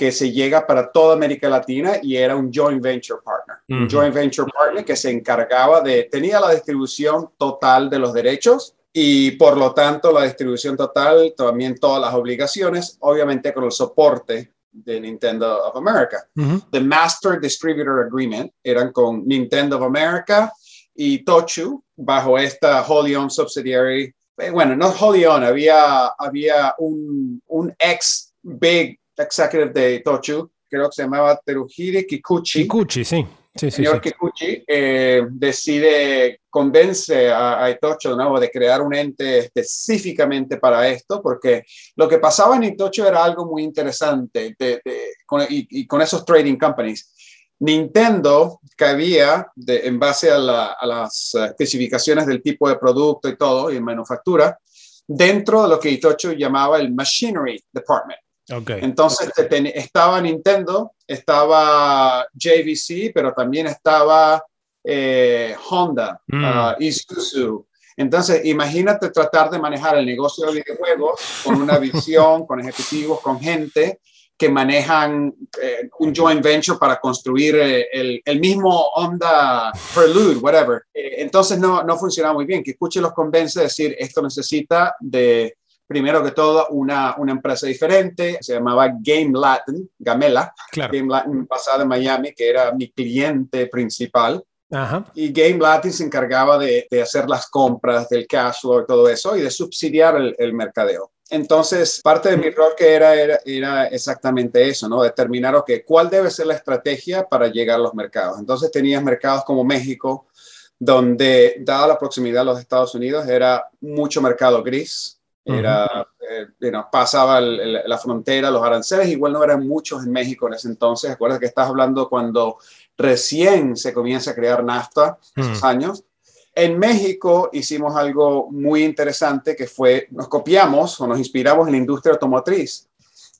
que se llega para toda América Latina y era un joint venture partner. Un joint venture partner que se encargaba de, tenía la distribución total de los derechos y por lo tanto la distribución total, también todas las obligaciones, obviamente con el soporte de Nintendo of America. The Master Distributor Agreement eran con Nintendo of America y Tochu bajo esta wholly owned subsidiary. Eh, bueno, no wholly owned, había, había un, un ex big executive de Tochu, creo que se llamaba Teruhide Kikuchi. Kikuchi, sí. Sí, señor Kikuchi eh, decide, convence a, a, Itocho de nuevo de crear un ente específicamente para esto, porque lo que pasaba en Itocho era algo muy interesante y, con esos trading companies. Nintendo cabía de, en base a, a, las especificaciones del tipo de producto y todo, y en manufactura, dentro de lo que Itocho llamaba el Machinery Department. Entonces estaba Nintendo, estaba JVC, pero también estaba eh, Honda, mm. uh, Isuzu. Entonces, imagínate tratar de manejar el negocio de videojuegos con una visión, con ejecutivos, con gente que manejan eh, un joint venture para construir eh, el, el, mismo Honda Prelude, whatever. entonces no, no funciona muy bien. Que escuche los convence de decir, esto necesita de primero que todo, una, una empresa diferente, se llamaba Game Latin, Gamela, Game Latin basada en Miami, que era mi cliente principal. Y Game Latin se encargaba de, de, hacer las compras, del cash flow y todo eso, y de subsidiar el, el mercadeo. Entonces, parte de mi rol que era, era, era, exactamente eso, ¿no? Determinar, ok, cuál debe ser la estrategia para llegar a los mercados. Entonces, tenías mercados como México, donde, dada la proximidad a los Estados Unidos, era mucho mercado gris, era, eh, pasaba la frontera, los aranceles, igual no eran muchos en México en ese entonces. Recuerda que estás hablando cuando recién se comienza a crear NAFTA, esos años. En México hicimos algo muy interesante que fue, nos copiamos o nos inspiramos en la industria automotriz,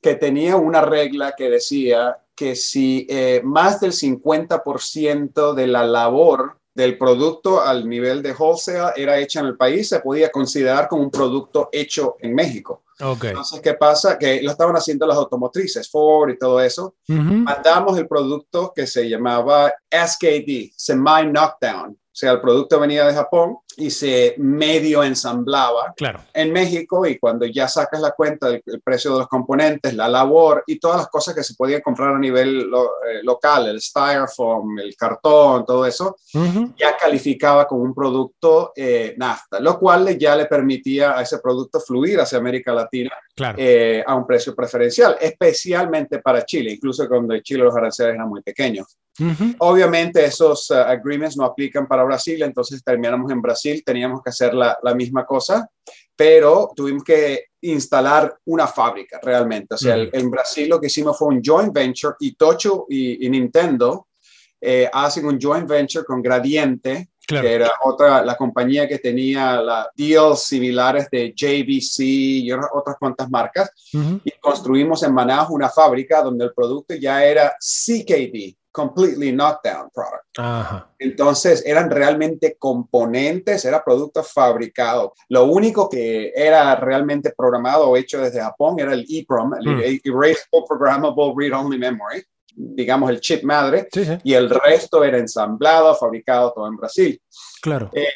que tenía una regla que decía que si eh, más del 50% de la labor del producto al nivel de wholesale era hecha en el país, se podía considerar como un producto hecho en México. Okay. Entonces, ¿qué pasa? Que lo estaban haciendo las automotrices, Ford y todo eso. Mandamos el producto que se llamaba SKD, Semi Knockdown. O sea, el producto venía de Japón y se medio ensamblaba claro. en México y cuando ya sacas la cuenta del precio de los componentes, la labor y todas las cosas que se podían comprar a nivel lo, eh, local, el styrofoam, el cartón, todo eso, uh -huh. ya calificaba como un producto eh, NAFTA, lo cual ya le permitía a ese producto fluir hacia América Latina claro. eh, a un precio preferencial, especialmente para Chile, incluso cuando en Chile los aranceles eran muy pequeños. Uh -huh. Obviamente esos uh, agreements no aplican para Brasil, entonces terminamos en Brasil, teníamos que hacer la, la misma cosa, pero tuvimos que instalar una fábrica realmente. O sea, uh -huh. el, en Brasil lo que hicimos fue un joint venture y Tocho y, y Nintendo eh, hacen un joint venture con Gradiente, Claro. que era otra, la compañía que tenía la deals similares de JVC y otras cuantas marcas, uh -huh. y construimos en Manaus una fábrica donde el producto ya era CKD, Completely Knockdown Product. Ajá. Entonces eran realmente componentes, era producto fabricado. Lo único que era realmente programado o hecho desde Japón era el EEPROM, el mm. Erasable Programmable Read-Only Memory digamos, el chip madre, sí, sí. y el resto era ensamblado, fabricado todo en Brasil. Claro. Eh,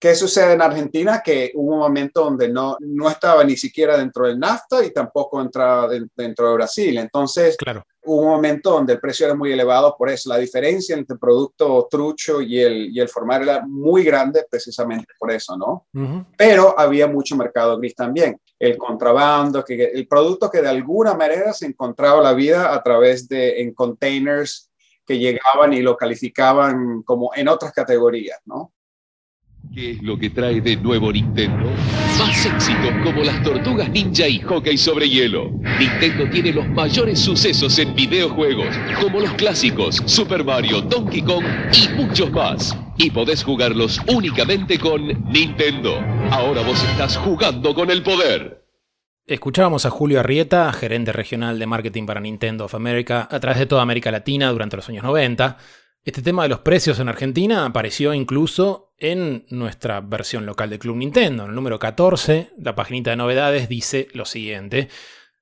¿Qué sucede en Argentina? Que hubo un momento donde no, no estaba ni siquiera dentro del NAFTA y tampoco entraba de, dentro de Brasil. Entonces, claro. hubo un momento donde el precio era muy elevado por eso. La diferencia entre el producto trucho y el, y el formal era muy grande precisamente por eso, ¿no? Uh -huh. Pero había mucho mercado gris también. El contrabando, que, el producto que de alguna manera se encontraba la vida a través de en containers que llegaban y lo calificaban como en otras categorías, ¿no? ¿Qué es lo que trae de nuevo Nintendo? Más éxitos como las tortugas ninja y hockey sobre hielo. Nintendo tiene los mayores sucesos en videojuegos, como los clásicos Super Mario, Donkey Kong y muchos más. Y podés jugarlos únicamente con Nintendo. Ahora vos estás jugando con el poder. Escuchábamos a Julio Arrieta, gerente regional de marketing para Nintendo of America, a través de toda América Latina durante los años 90. Este tema de los precios en Argentina apareció incluso en nuestra versión local de Club Nintendo. En el número 14, la paginita de novedades dice lo siguiente.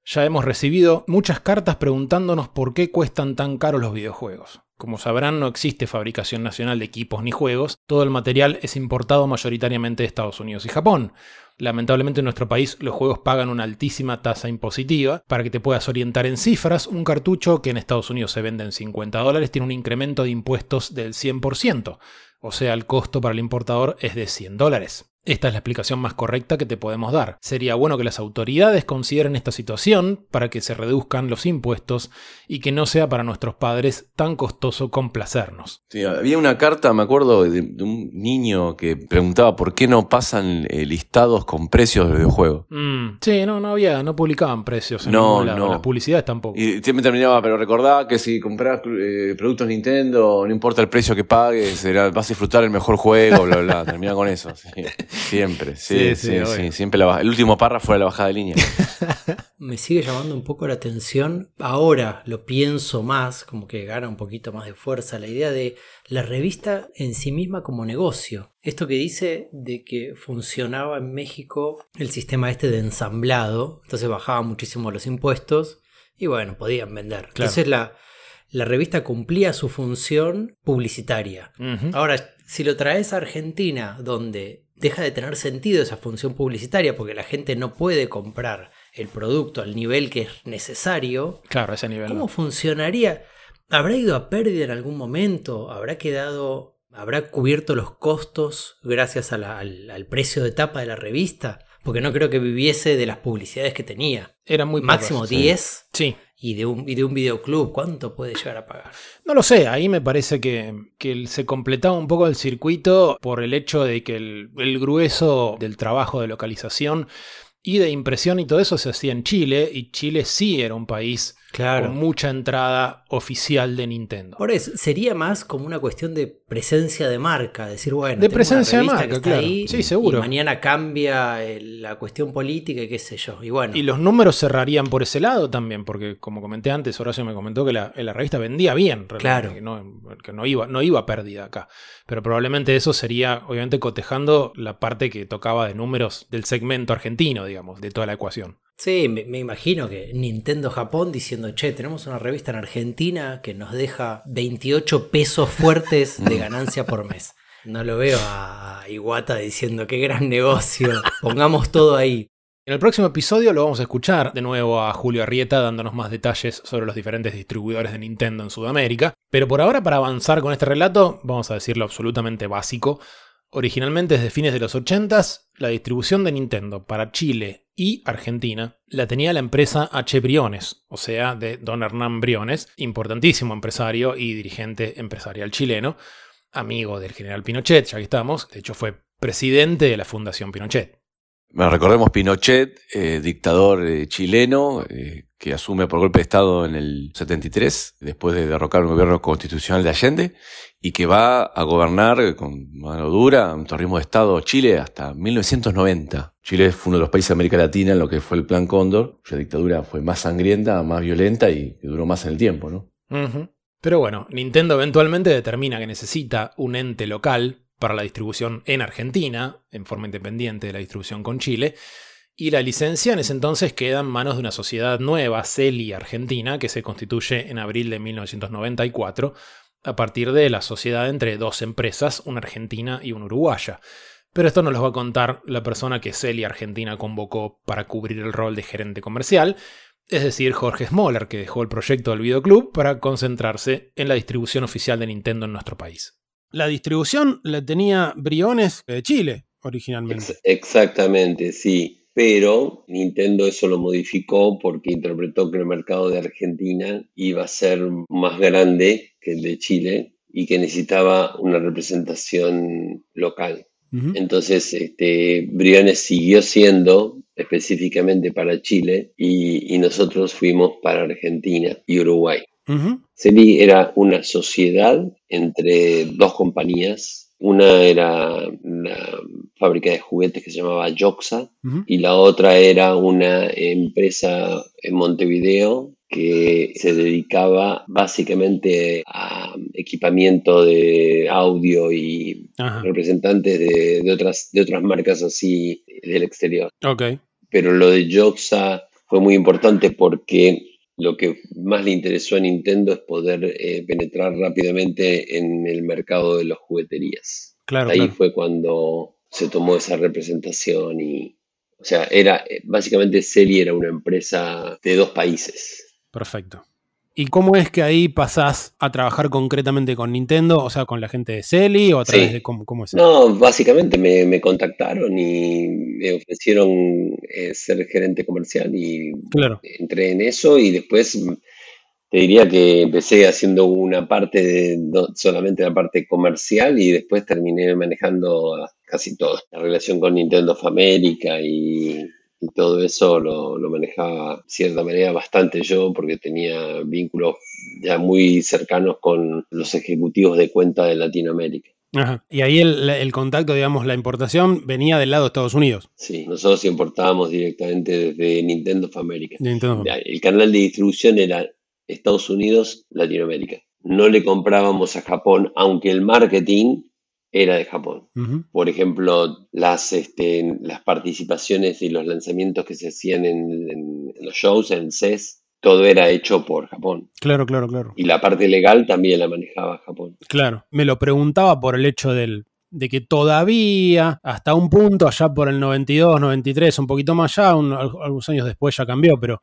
Ya hemos recibido muchas cartas preguntándonos por qué cuestan tan caros los videojuegos. Como sabrán, no existe fabricación nacional de equipos ni juegos, todo el material es importado mayoritariamente de Estados Unidos y Japón. Lamentablemente en nuestro país los juegos pagan una altísima tasa impositiva. Para que te puedas orientar en cifras, un cartucho que en Estados Unidos se vende en 50 dólares tiene un incremento de impuestos del 100%, o sea, el costo para el importador es de 100 dólares. Esta es la explicación más correcta que te podemos dar. Sería bueno que las autoridades consideren esta situación para que se reduzcan los impuestos y que no sea para nuestros padres tan costoso complacernos. Sí, había una carta, me acuerdo, de, de, un niño que preguntaba por qué no pasan eh, listados con precios de videojuegos. Mm, sí, no, no había, no publicaban precios en no, lado. no. Las publicidades tampoco. Y siempre terminaba, pero recordá que si compras eh, productos Nintendo, no importa el precio que pagues, vas a disfrutar el mejor juego, bla, bla, bla. Termina con eso. Sí. Siempre, sí, sí, sí, sí siempre la, el último párrafo de la bajada de línea. Me sigue llamando un poco la atención, ahora lo pienso más, como que gana un poquito más de fuerza, la idea de la revista en sí misma como negocio. Esto que dice de que funcionaba en México el sistema este de ensamblado, entonces bajaba muchísimo los impuestos y bueno, podían vender. Claro. Entonces la, la revista cumplía su función publicitaria. Uh -huh. Ahora, si lo traes a Argentina, donde deja de tener sentido esa función publicitaria porque la gente no puede comprar el producto al nivel que es necesario. Claro, ese nivel. ¿Cómo no. funcionaría? ¿Habrá ido a pérdida en algún momento? ¿Habrá quedado, habrá cubierto los costos gracias a la, al, al, precio de tapa de la revista? Porque no creo que viviese de las publicidades que tenía. Era muy máximo pocas, 10. Sí. Y de, un, y de un videoclub, ¿cuánto puede llegar a pagar? No lo sé, ahí me parece que, que se completaba un poco el circuito por el hecho de que el, el grueso del trabajo de localización y de impresión y todo eso se hacía en Chile, y Chile sí era un país Claro. con mucha entrada oficial de Nintendo. Por eso, sería más como una cuestión de presencia de marca, decir, bueno, De presencia de una marca, que está claro. ahí Sí, seguro. Y mañana cambia eh, la cuestión política y qué sé yo. Y bueno, Y los números cerrarían por ese lado también, porque como comenté antes, Horacio me comentó que la, la revista vendía bien, realmente, Claro. que, no, que no iba, no iba pérdida acá. Pero probablemente eso sería, obviamente, cotejando la parte que tocaba de números del segmento argentino, digamos, de toda la ecuación. Sí, me, me imagino que Nintendo Japón diciendo, che, tenemos una revista en Argentina que nos deja 28 pesos fuertes de ganancia por mes. No lo veo a Iwata diciendo, qué gran negocio, pongamos todo ahí. En el próximo episodio lo vamos a escuchar de nuevo a Julio Arrieta dándonos más detalles sobre los diferentes distribuidores de Nintendo en Sudamérica. Pero por ahora, para avanzar con este relato, vamos a decirlo absolutamente básico. Originalmente desde fines de los 80s, la distribución de Nintendo para Chile y Argentina la tenía la empresa H. Briones, o sea, de Don Hernán Briones, importantísimo empresario y dirigente empresarial chileno, amigo del general Pinochet, ya que estamos, de hecho fue presidente de la Fundación Pinochet. Recordemos Pinochet, eh, dictador eh, chileno, eh, que asume por golpe de Estado en el 73, después de derrocar un gobierno constitucional de Allende, y que va a gobernar con mano dura, un terrorismo de Estado Chile hasta 1990. Chile fue uno de los países de América Latina en lo que fue el Plan Cóndor, cuya dictadura fue más sangrienta, más violenta y que duró más en el tiempo, ¿no? Pero bueno, Nintendo eventualmente determina que necesita un ente local para la distribución en Argentina, en forma independiente de la distribución con Chile, y la licencia en ese entonces queda en manos de una sociedad nueva, CELI Argentina, que se constituye en abril de 1994, a partir de la sociedad entre dos empresas, una argentina y una uruguaya. Pero esto nos lo va a contar la persona que CELI Argentina convocó para cubrir el rol de gerente comercial, es decir, Jorge Smoller, que dejó el proyecto del videoclub para concentrarse en la distribución oficial de Nintendo en nuestro país. La distribución la tenía Briones de Chile, originalmente. Ex- exactamente, sí. Pero Nintendo eso lo modificó porque interpretó que el mercado de Argentina iba a ser más grande que el de Chile y que necesitaba una representación local. Entonces, este, Briones siguió siendo específicamente para Chile y, y nosotros fuimos para Argentina y Uruguay. CELI era una sociedad entre dos compañías. Una era una fábrica de juguetes que se llamaba Joxa y la otra era una empresa en Montevideo que se dedicaba básicamente a equipamiento de audio y Ajá. representantes de, de otras, de otras marcas así del exterior Ok. pero lo de Joxa fue muy importante porque lo que más le interesó a Nintendo es poder eh, penetrar rápidamente en el mercado de las jugueterías. Claro, Ahí claro. fue cuando se tomó esa representación y, o sea, era eh, básicamente Celi era una empresa de dos países. Perfecto. ¿Y cómo es que ahí pasás a trabajar concretamente con Nintendo? O sea, con la gente de Celi o a través Sí. de cómo, cómo es? No, básicamente me, me contactaron y me ofrecieron eh, ser gerente comercial y Claro. entré en eso y después mm, te diría que empecé haciendo una parte de no- solamente la parte comercial y después terminé manejando casi todo. La relación con Nintendo of America y, y todo eso lo, lo manejaba de cierta manera bastante yo porque tenía vínculos ya muy cercanos con los ejecutivos de cuenta de Latinoamérica. Ajá. Y ahí el, el contacto, digamos, la importación venía del lado de Estados Unidos. Sí, nosotros importábamos directamente desde Nintendo of America. Nintendo. El canal de distribución era Estados Unidos, Latinoamérica. No le comprábamos a Japón, aunque el marketing era de Japón. Por ejemplo, las, este, las participaciones y los lanzamientos que se hacían en, en- en los shows, en CES, todo era hecho por Japón. Claro, claro, claro. Y la parte legal también la manejaba Japón. Claro. Me lo preguntaba por el hecho del, de que todavía, hasta un punto, allá por el 92, 93, un poquito más allá, un- al- algunos años después ya cambió, pero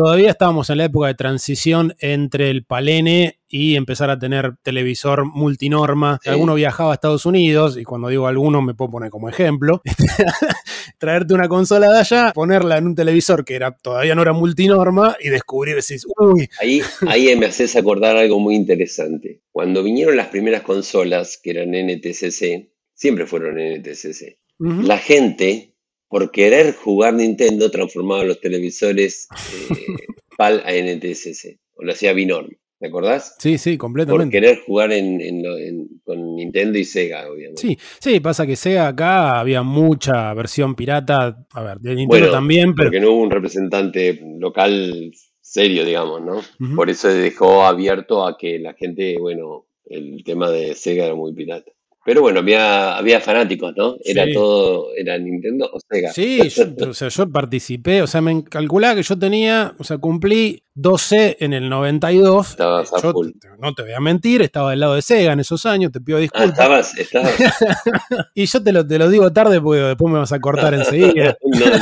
todavía estábamos en la época de transición entre el palene y empezar a tener televisor multinorma. Sí. Alguno viajaba a Estados Unidos, y cuando digo alguno me puedo poner como ejemplo, traerte una consola de allá, ponerla en un televisor que era, todavía no era multinorma y descubrir, decís, uy, Ahí, ahí me haces acordar algo muy interesante. Cuando vinieron las primeras consolas, que eran NTCC, siempre fueron NTCC, la gente, por querer jugar Nintendo, transformaba los televisores eh, PAL a NTSC, o lo hacía Binorm, ¿te acordás? Sí, sí, Por completamente. querer jugar en, en en- con Nintendo y Sega, obviamente. Sí, sí, pasa que Sega acá había mucha versión pirata. A ver, de Nintendo Bueno, también, pero. porque no hubo un representante local serio, digamos, ¿no? Por eso dejó abierto a que la gente, bueno, el tema de Sega era muy pirata. Pero bueno, había, había fanáticos, ¿no? Era Sí. todo, era Nintendo o Sega. Sí, yo, o sea, yo participé, o sea, me calculaba que yo tenía, o sea, cumplí 12 en el 92. Estabas a Yo full. no te voy a mentir, estaba del lado de Sega en esos años, te pido Ah, disculpas. estabas, estabas. y yo te lo, te lo digo tarde porque después me vas a cortar enseguida. No, no,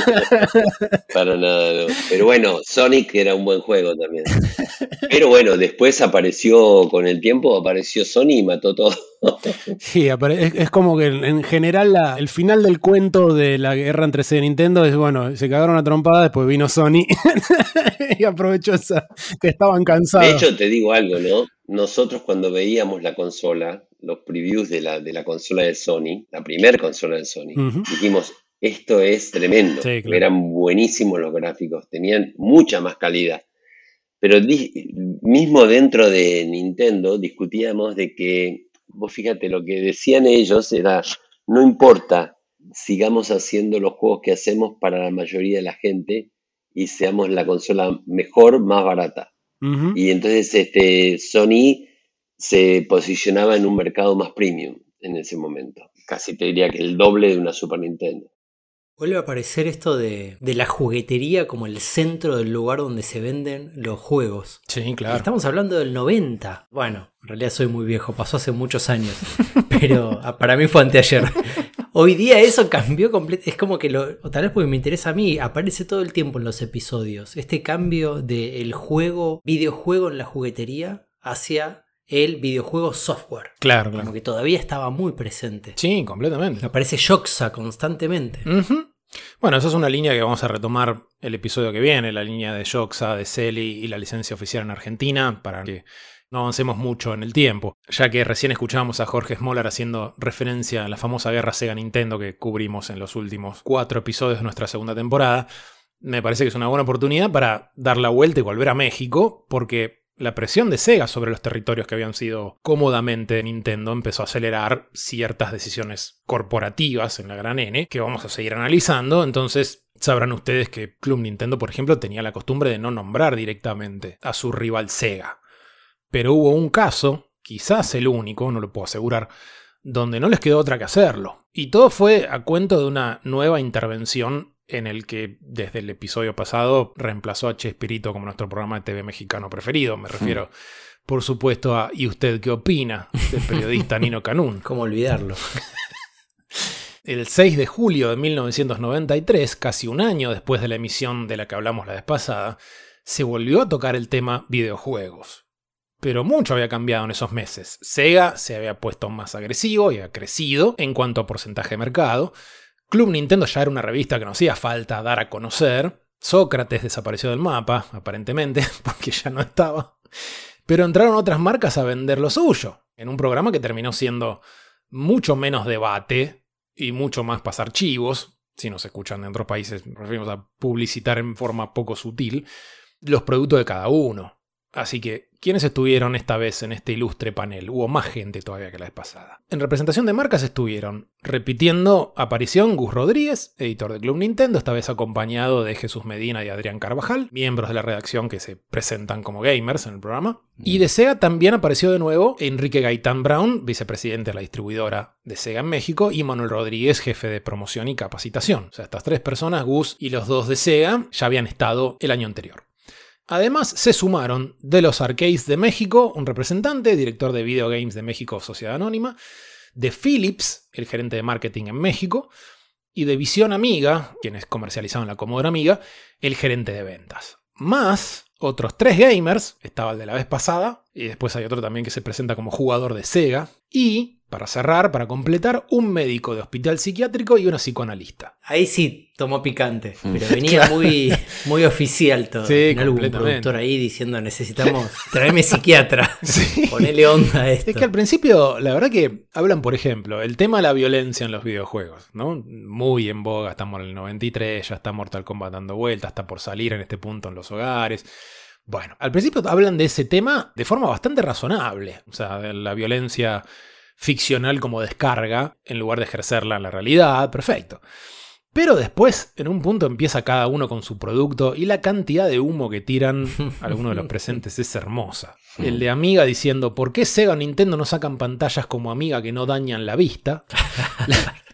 para nada, no. Pero bueno, Sonic era un buen juego también. Pero bueno, después apareció, con el tiempo, apareció Sony y mató todo. Sí, es, como que en en general la- el final del cuento de la guerra entre Sega y Nintendo es, bueno, se cagaron a trompada, después vino Sony y aprovechó que estaban cansados. De hecho, te digo algo, ¿no? Nosotros cuando veíamos la consola, los previews de la, de la consola de Sony, la primera consola de Sony, dijimos, esto es tremendo. Sí, claro. Eran buenísimos los gráficos, tenían mucha más calidad. Pero mismo dentro de Nintendo discutíamos de que, vos fíjate, lo que decían ellos era, no importa, sigamos haciendo los juegos que hacemos para la mayoría de la gente y seamos la consola mejor, más barata. Y entonces este, Sony se posicionaba en un mercado más premium en ese momento. Casi te diría que el doble de una Super Nintendo. Vuelve a aparecer esto de, de la juguetería como el centro del lugar donde se venden los juegos. Sí, claro. Estamos hablando del 90. Bueno, en realidad soy muy viejo, pasó hace muchos años. pero ah, para mí fue anteayer. Hoy día eso cambió completamente. Es como que lo, o tal vez porque me interesa a mí, aparece todo el tiempo en los episodios. Este cambio del juego, videojuego en la juguetería hacia el videojuego software. Claro, Como que todavía estaba muy presente. Sí, completamente. Aparece Shoxa constantemente. Bueno, esa es una línea que vamos a retomar el episodio que viene, la línea de Joxa, de Celi y la licencia oficial en Argentina, para que no avancemos mucho en el tiempo, ya que recién escuchábamos a Jorge Smolar haciendo referencia a la famosa guerra Sega-Nintendo que cubrimos en los últimos cuatro episodios de nuestra segunda temporada. Me parece que es una buena oportunidad para dar la vuelta y volver a México, porque la presión de Sega sobre los territorios que habían sido cómodamente Nintendo empezó a acelerar ciertas decisiones corporativas en la gran N que vamos a seguir analizando. Entonces sabrán ustedes que Club Nintendo, por ejemplo, tenía la costumbre de no nombrar directamente a su rival Sega. Pero hubo un caso, quizás el único, no lo puedo asegurar, donde no les quedó otra que hacerlo. Y todo fue a cuento de una nueva intervención en el que desde el episodio pasado reemplazó a Chespirito como nuestro programa de TV mexicano preferido. Me refiero, por supuesto, a ¿Y usted qué opina? del periodista Nino Canún. ¿Cómo olvidarlo? El 6 de julio de 1993, casi un año después de la emisión de la que hablamos la vez pasada, se volvió a tocar el tema videojuegos. Pero mucho había cambiado en esos meses. Sega se había puesto más agresivo y había crecido en cuanto a porcentaje de mercado. Club Nintendo ya era una revista que no hacía falta dar a conocer. Sócrates desapareció del mapa, aparentemente, porque ya no estaba. Pero entraron otras marcas a vender lo suyo, en un programa que terminó siendo mucho menos debate y mucho más pasar chivos, si nos escuchan de otros países, referimos a publicitar en forma poco sutil, los productos de cada uno. Así que, ¿quiénes estuvieron esta vez en este ilustre panel? Hubo más gente todavía que la vez pasada. En representación de marcas estuvieron, repitiendo aparición, Gus Rodríguez, editor de Club Nintendo, esta vez acompañado de Jesús Medina y Adrián Carvajal, miembros de la redacción que se presentan como gamers en el programa. Y de Sega también apareció de nuevo Enrique Gaitán Brown, vicepresidente de la distribuidora de Sega en México, y Manuel Rodríguez, jefe de promoción y capacitación. O sea, estas tres personas, Gus y los dos de Sega, ya habían estado el año anterior. Además, se sumaron de los Arcades de México, un representante, director de Video Games de México, Sociedad Anónima, de Philips, el gerente de marketing en México, y de Visión Amiga, quienes comercializaban la Commodore Amiga, el gerente de ventas. Más otros tres gamers, estaba el de la vez pasada, y después hay otro también que se presenta como jugador de Sega, y, para cerrar, para completar, un médico de hospital psiquiátrico y una psicoanalista. Ahí sí tomó picante, Mm. pero venía Claro. muy, muy oficial todo. Sí, No completamente. productor ahí diciendo necesitamos traerme psiquiatra, ponele onda a esto. Es que al principio, la verdad que hablan, por ejemplo, el tema de la violencia en los videojuegos, ¿no? Muy en boga, estamos en el 93, ya está Mortal Kombat dando vueltas, está por salir en este punto en los hogares. Bueno, al principio hablan de ese tema de forma bastante razonable, o sea, de la violencia ficcional como descarga, en lugar de ejercerla en la realidad, perfecto. Pero después, en un punto, empieza cada uno con su producto y la cantidad de humo que tiran algunos de los presentes es hermosa. El de Amiga diciendo, ¿por qué Sega o Nintendo no sacan pantallas como Amiga que no dañan la vista? La,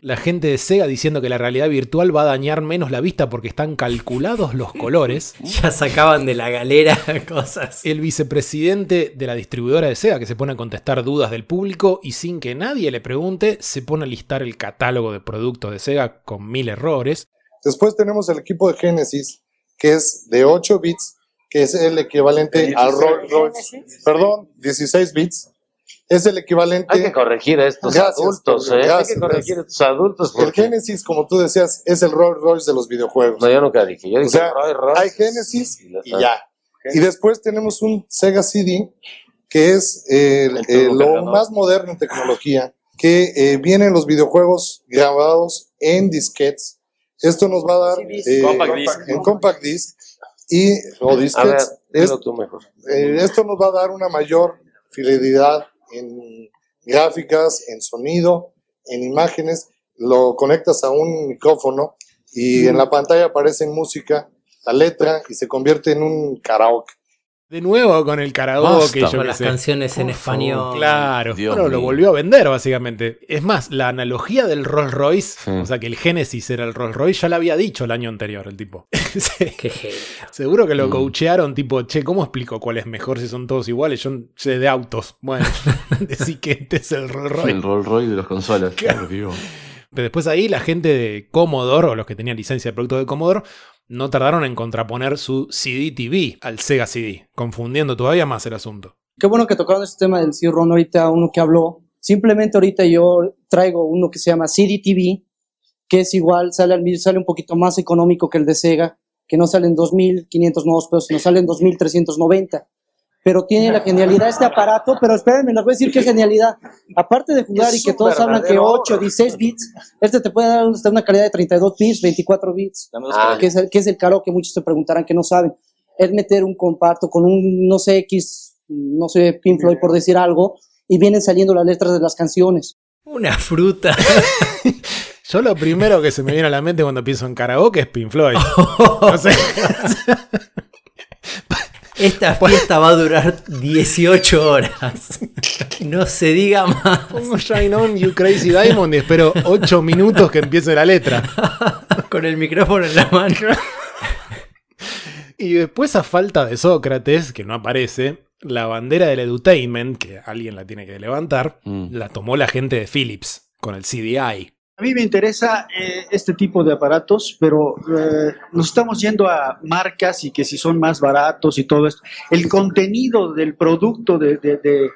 la gente de Sega diciendo que la realidad virtual va a dañar menos la vista porque están calculados los colores. Ya sacaban de la galera cosas. El vicepresidente de la distribuidora de Sega que se pone a contestar dudas del público y sin que nadie le pregunte, se pone a listar el catálogo de productos de Sega con mil errores. Después tenemos el equipo de Genesis, que es de 8 bits, que es el equivalente al Rolls Royce. Perdón, 16 bits. Es el equivalente. Hay que corregir a estos Gracias, adultos, ¿eh? Hay que corregir a estos adultos. El. Genesis, como tú decías, es el Rolls Royce de los videojuegos. No, yo nunca dije. Yo O dije sea, Roy Royce hay Genesis y ya. Y después tenemos un Sega CD, que es el- El eh, lo más moderno en tecnología, que eh, vienen los videojuegos grabados en disquetes. Esto nos va a dar eh, Compact disc. en compact disc y o A ver, disquetes. dilo Es- tú mejor. eh, esto nos va a dar una mayor fidelidad en gráficas, en sonido, en imágenes. Lo conectas a un micrófono y en la pantalla aparece música la letra y se convierte en un karaoke. De nuevo con el karaoke. Basta. yo Con las sé. canciones en español. Claro. Dios bueno, lo mío. volvió a vender, básicamente. Es más, la analogía del Rolls Royce, o sea, que el Genesis era el Rolls Royce, ya la había dicho el año anterior el tipo. Sí. Qué genio. Seguro que lo Mm. coachearon, tipo, che, ¿cómo explico cuál es mejor si son todos iguales? Yo sé de autos. Bueno, decí que este es el Rolls Royce. El Rolls Royce de los consolas. Claro. Pero después ahí la gente de Commodore, o los que tenían licencia de producto de Commodore, no tardaron en contraponer su CD TV al Sega CD, confundiendo todavía más el asunto. Qué bueno que tocaron este tema del C-RON ahorita, uno que habló. Simplemente ahorita yo traigo uno que se llama CD-TV, que es igual, sale, sale un poquito más económico que el de Sega, que no sale en 2.500 nuevos pesos, sino sale en 2.390. Pero tiene la genialidad este aparato, pero espérenme, les voy a decir qué genialidad. Aparte de jugar Es y que todos hablan que verdadero 8, 16 bits, este te puede dar hasta una calidad de 32 bits, 24 bits, Ah. que, es el, que es el karaoke, muchos te preguntarán que no saben. Es meter un compacto con un, no sé, X, no sé, Pink Floyd por decir algo, y vienen saliendo las letras de las canciones. Una fruta. Yo lo primero que se me viene a la mente cuando pienso en karaoke es Pink Floyd. No sé. Esta fiesta va a durar 18 horas. No se diga más. Pongo Shine On You Crazy Diamond y espero 8 minutos que empiece la letra. Con el micrófono en la mano. Y después, a falta de Sócrates, que no aparece, la bandera del edutainment, que alguien la tiene que levantar, la tomó la gente de Philips con el CDI. A mí me interesa eh, este tipo de aparatos, pero eh, nos estamos yendo a marcas y que si son más baratos y todo esto. El contenido del producto de, de- de-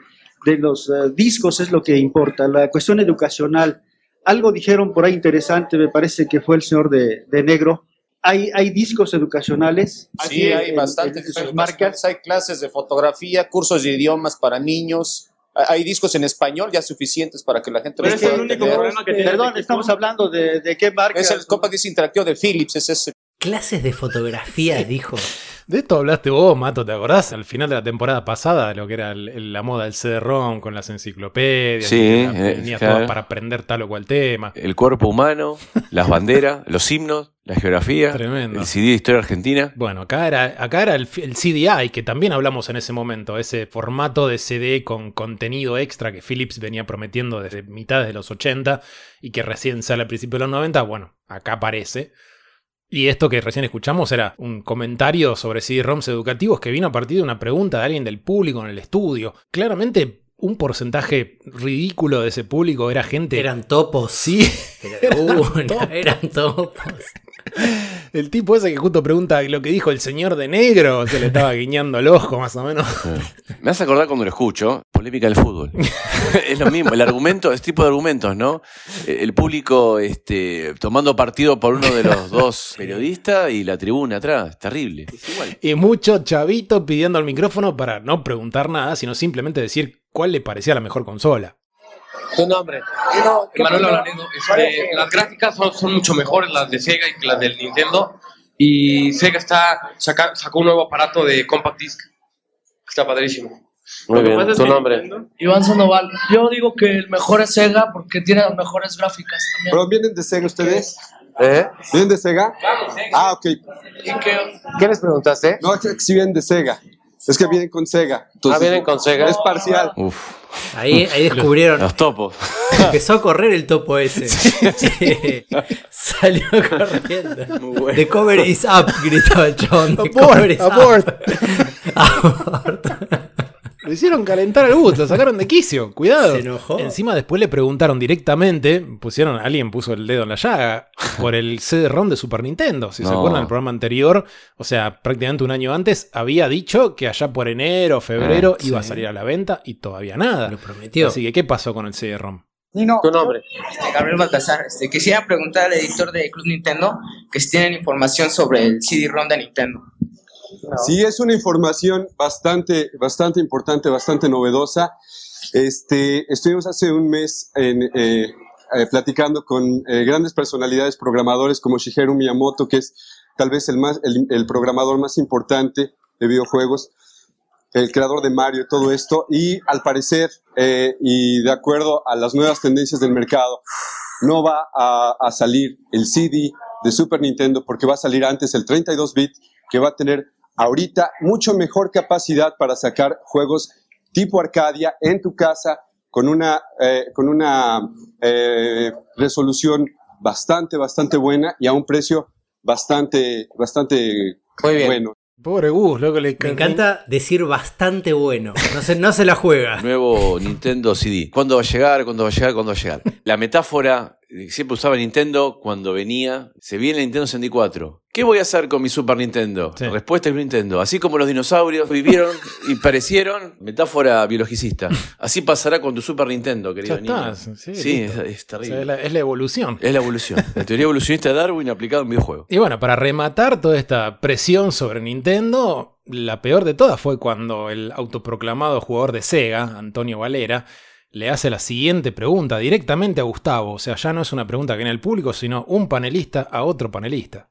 de los eh, discos es lo que importa, la cuestión educacional. Algo dijeron por ahí interesante, me parece que fue el señor de, de negro. Hay, hay discos educacionales. Sí, hay bastantes. marcas. Hay clases de fotografía, cursos de idiomas para niños. Hay discos en español ya suficientes para que la gente Pero los es el pueda único tener. problema que tiene. Perdón, estamos hablando de, de qué marca. Es el Compact Disc interactivo de Philips, es ese. Clases de fotografía, dijo. De esto hablaste vos, Mato, ¿te acordás? Al final de la temporada pasada, lo que era el- la moda del CD-ROM con las enciclopedias. Sí, eh, tenías claro. para aprender tal o cual tema. El cuerpo humano, las banderas, los himnos, la geografía, Tremendo. el CD de historia argentina. Bueno, acá era, acá era el, el CDI, que también hablamos en ese momento, ese formato de CD con contenido extra que Philips venía prometiendo desde mitad de los 80 y que recién sale al principio de los 90. Bueno, acá aparece. Y esto que recién escuchamos era un comentario sobre CD-ROMs educativos que vino a partir de una pregunta de alguien del público en el estudio. Claramente, un porcentaje ridículo de ese público era gente. Eran topos. Sí. Pero una, eran topos. El tipo ese que justo pregunta lo que dijo el señor de negro, se le estaba guiñando el ojo más o menos. Me hace acordar cuando lo escucho, polémica del fútbol. es lo mismo, el argumento, este tipo de argumentos, ¿no? El público este, tomando partido por uno de los dos periodistas y la tribuna atrás, terrible. Es igual. Y mucho chavito pidiendo el micrófono para no preguntar nada, sino simplemente decir cuál le parecía la mejor consola. Tu nombre. Manuel Alanedo. Este, las gráficas son, son mucho mejores las de Sega y que las del Nintendo. Y Sega está, saca- sacó un nuevo aparato de compact disc. Está padrísimo. Muy bien, tu nombre. Nintendo- Iván Sandoval. Yo digo que el mejor es Sega porque tiene las mejores gráficas también. ¿Pero vienen de Sega ustedes? ¿Eh? ¿Vienen de Sega? Ah, ok. ¿Y qué? ¿Qué les preguntaste? No, que sí vienen de Sega. Es que vienen con Sega. Ah, vienen con Sega. Es parcial. Ahí, ahí descubrieron. Los topos. Empezó a correr el topo ese. Salió corriendo. The cover is up, gritaba el chabón. The cover is Abort, up. abort. Lo hicieron calentar al bus, lo sacaron de quicio, cuidado. Se enojó. Encima después le preguntaron directamente, pusieron, alguien puso el dedo en la llaga, por el CD-ROM de Super Nintendo. Si se acuerdan del programa anterior, o sea, prácticamente un año antes, había dicho que allá por enero, febrero, Ah, iba a salir a la venta y todavía nada. Lo prometió. Así que, ¿qué pasó con el CD-ROM? Nino, Tu nombre. este, Gabriel Baltasar, este, quisiera preguntar al editor de Club Nintendo que si tienen información sobre el CD-ROM de Nintendo. Sí, es una información bastante, bastante importante, bastante novedosa. Este, estuvimos hace un mes en, eh, eh, platicando con eh, grandes personalidades programadores como Shigeru Miyamoto, que es tal vez el, más, el, el programador más importante de videojuegos, el creador de Mario todo esto. Y al parecer, eh, y de acuerdo a las nuevas tendencias del mercado, no va a, a salir el CD de Super Nintendo porque va a salir antes el 32-bit que va a tener ahorita mucho mejor capacidad para sacar juegos tipo Arcadia en tu casa con una, eh, con una eh, resolución bastante, bastante buena y a un precio bastante, bastante bueno. Pobre Gus, loco, le Me encanta decir bastante bueno. No se, no se la juega. Nuevo Nintendo CD. ¿Cuándo va a llegar? ¿Cuándo va a llegar? ¿Cuándo va a llegar? La metáfora que siempre usaba Nintendo cuando venía, se viene el Nintendo 64. ¿Qué voy a hacer con mi Super Nintendo? Respuesta es Nintendo. Así como los dinosaurios vivieron y perecieron, metáfora biologicista. Así pasará con tu Super Nintendo, querido Ya niño. sí, Sí, es, es terrible. O sea, es, la, es la evolución. Es la evolución. La teoría evolucionista de Darwin aplicada en videojuegos. Y bueno, para rematar toda esta presión sobre Nintendo, la peor de todas fue cuando el autoproclamado jugador de Sega, Antonio Valera, le hace la siguiente pregunta directamente a Gustavo. O sea, ya no es una pregunta que viene el público, sino un panelista a otro panelista.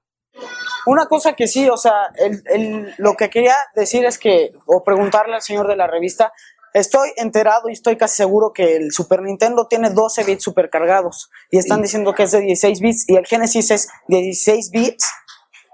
Una cosa que sí, o sea, el- el- lo que quería decir es que, o preguntarle al señor de la revista, estoy enterado y estoy casi seguro que el Super Nintendo tiene 12 bits supercargados y están diciendo que es de 16 bits y el Genesis es de 16 bits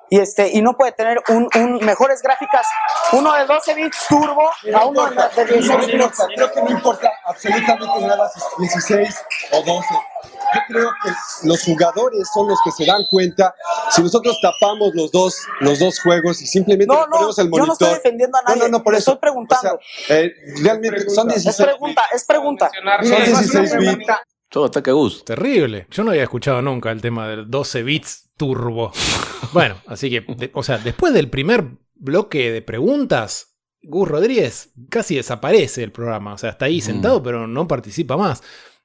y este y no puede tener un, un mejores gráficas uno de 12 bits turbo a uno de 16 bits. Creo que no importa absolutamente nada si es 16 o 12. Yo creo que los jugadores son los que se dan cuenta si nosotros tapamos los dos, los dos juegos y simplemente No, le ponemos el no, yo monitor. no estoy defendiendo a nadie, No, no, no, por eso. estoy preguntando. O sea, eh, realmente son 16 Es pregunta, es pregunta. Son 16 bits. Todo ataca a Gus. Terrible. Yo no había escuchado nunca el tema del 12 bits turbo. bueno, así que, de- o sea, después del primer bloque de preguntas, Gus Rodríguez casi desaparece del programa. O sea, está ahí sentado, pero no participa más.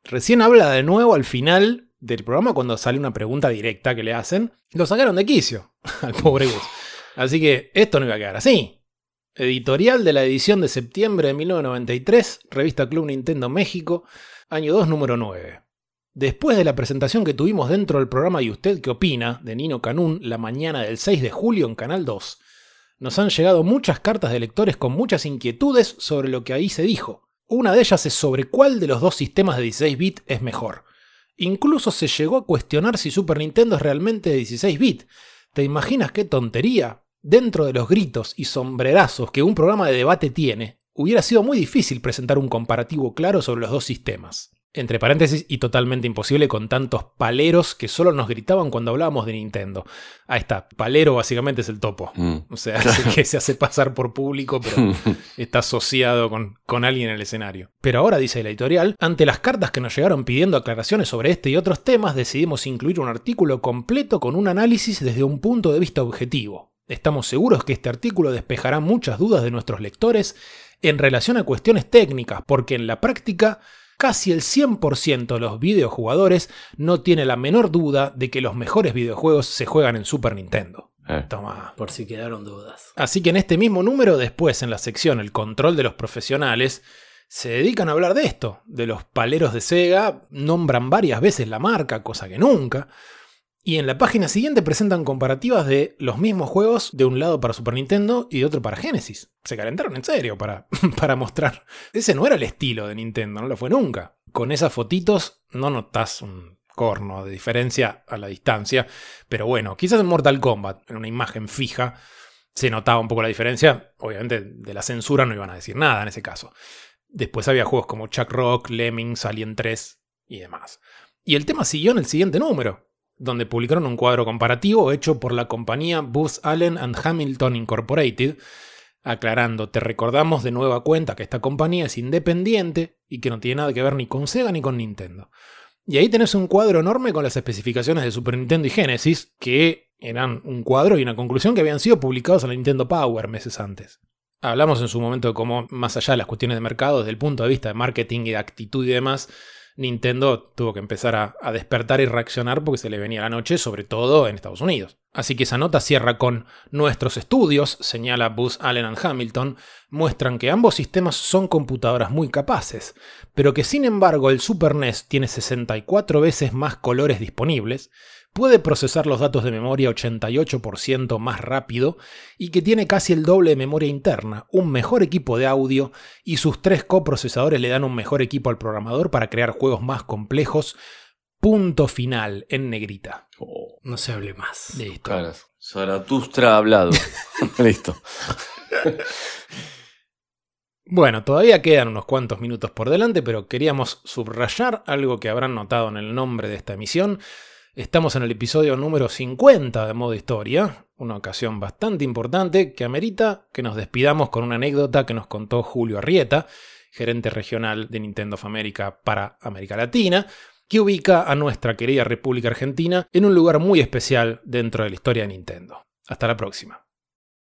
Recién habla de nuevo al final del programa cuando sale una pregunta directa que le hacen. Lo sacaron de quicio al pobre Gus. Así que esto no iba a quedar así. Editorial de la edición de septiembre de 1993, revista Club Nintendo México, año 2, número 9. Después de la presentación que tuvimos dentro del programa ¿Y usted qué opina? de Nino Canún la mañana del 6 de julio en Canal 2, nos han llegado muchas cartas de lectores con muchas inquietudes sobre lo que ahí se dijo. Una de ellas es sobre cuál de los dos sistemas de 16 bit es mejor. Incluso se llegó a cuestionar si Super Nintendo es realmente de 16 bit. ¿Te imaginas qué tontería? Dentro de los gritos y sombrerazos que un programa de debate tiene, hubiera sido muy difícil presentar un comparativo claro sobre los dos sistemas. Entre paréntesis, y totalmente imposible con tantos paleros que solo nos gritaban cuando hablábamos de Nintendo. Ahí está, palero básicamente es el topo. O sea, es que se hace pasar por público, pero está asociado con, con alguien en el escenario. Pero ahora, dice la editorial, ante las cartas que nos llegaron pidiendo aclaraciones sobre este y otros temas, decidimos incluir un artículo completo con un análisis desde un punto de vista objetivo. Estamos seguros que este artículo despejará muchas dudas de nuestros lectores en relación a cuestiones técnicas, porque en la práctica casi el 100% de los videojugadores no tiene la menor duda de que los mejores videojuegos se juegan en Super Nintendo. Toma. Por si quedaron dudas. Así que en este mismo número, después en la sección El control de los profesionales, se dedican a hablar de esto, de los paleros de Sega, nombran varias veces la marca, cosa que nunca, Y en la página siguiente presentan comparativas de los mismos juegos de un lado para Super Nintendo y de otro para Genesis. Se calentaron en serio para, para mostrar. Ese no era el estilo de Nintendo, no lo fue nunca. Con esas fotitos no notas un corno de diferencia a la distancia. Pero bueno, quizás en Mortal Kombat, en una imagen fija, se notaba un poco la diferencia. Obviamente de la censura no iban a decir nada en ese caso. Después había juegos como Chuck Rock, Lemmings, Alien 3 y demás. Y el tema siguió en el siguiente número, donde publicaron un cuadro comparativo hecho por la compañía Booz Allen and Hamilton Incorporated, aclarando, te recordamos de nueva cuenta que esta compañía es independiente y que no tiene nada que ver ni con Sega ni con Nintendo. Y ahí tenés un cuadro enorme con las especificaciones de Super Nintendo y Genesis, que eran un cuadro y una conclusión que habían sido publicados en la Nintendo Power meses antes. Hablamos en su momento de cómo, más allá de las cuestiones de mercado, desde el punto de vista de marketing y de actitud y demás, Nintendo tuvo que empezar a, despertar y reaccionar porque se le venía la noche, sobre todo en Estados Unidos. Así que esa nota cierra con nuestros estudios, señala Buzz Allen and Hamilton, muestran que ambos sistemas son computadoras muy capaces, pero que sin embargo el Super NES tiene 64 veces más colores disponibles, puede procesar los datos de memoria 88% más rápido y que tiene casi el doble de memoria interna, un mejor equipo de audio y sus tres coprocesadores le dan un mejor equipo al programador para crear juegos más complejos. Punto final en negrita. no se hable más. Listo. Claro, Zaratustra ha hablado. Listo. Bueno, todavía quedan unos cuantos minutos por delante, pero queríamos subrayar algo que habrán notado en el nombre de esta emisión. Estamos en el episodio número 50 de Modo Historia, una ocasión bastante importante que amerita que nos despidamos con una anécdota que nos contó Julio Arrieta, gerente regional de Nintendo of America para América Latina, que ubica a nuestra querida República Argentina en un lugar muy especial dentro de la historia de Nintendo. Hasta la próxima.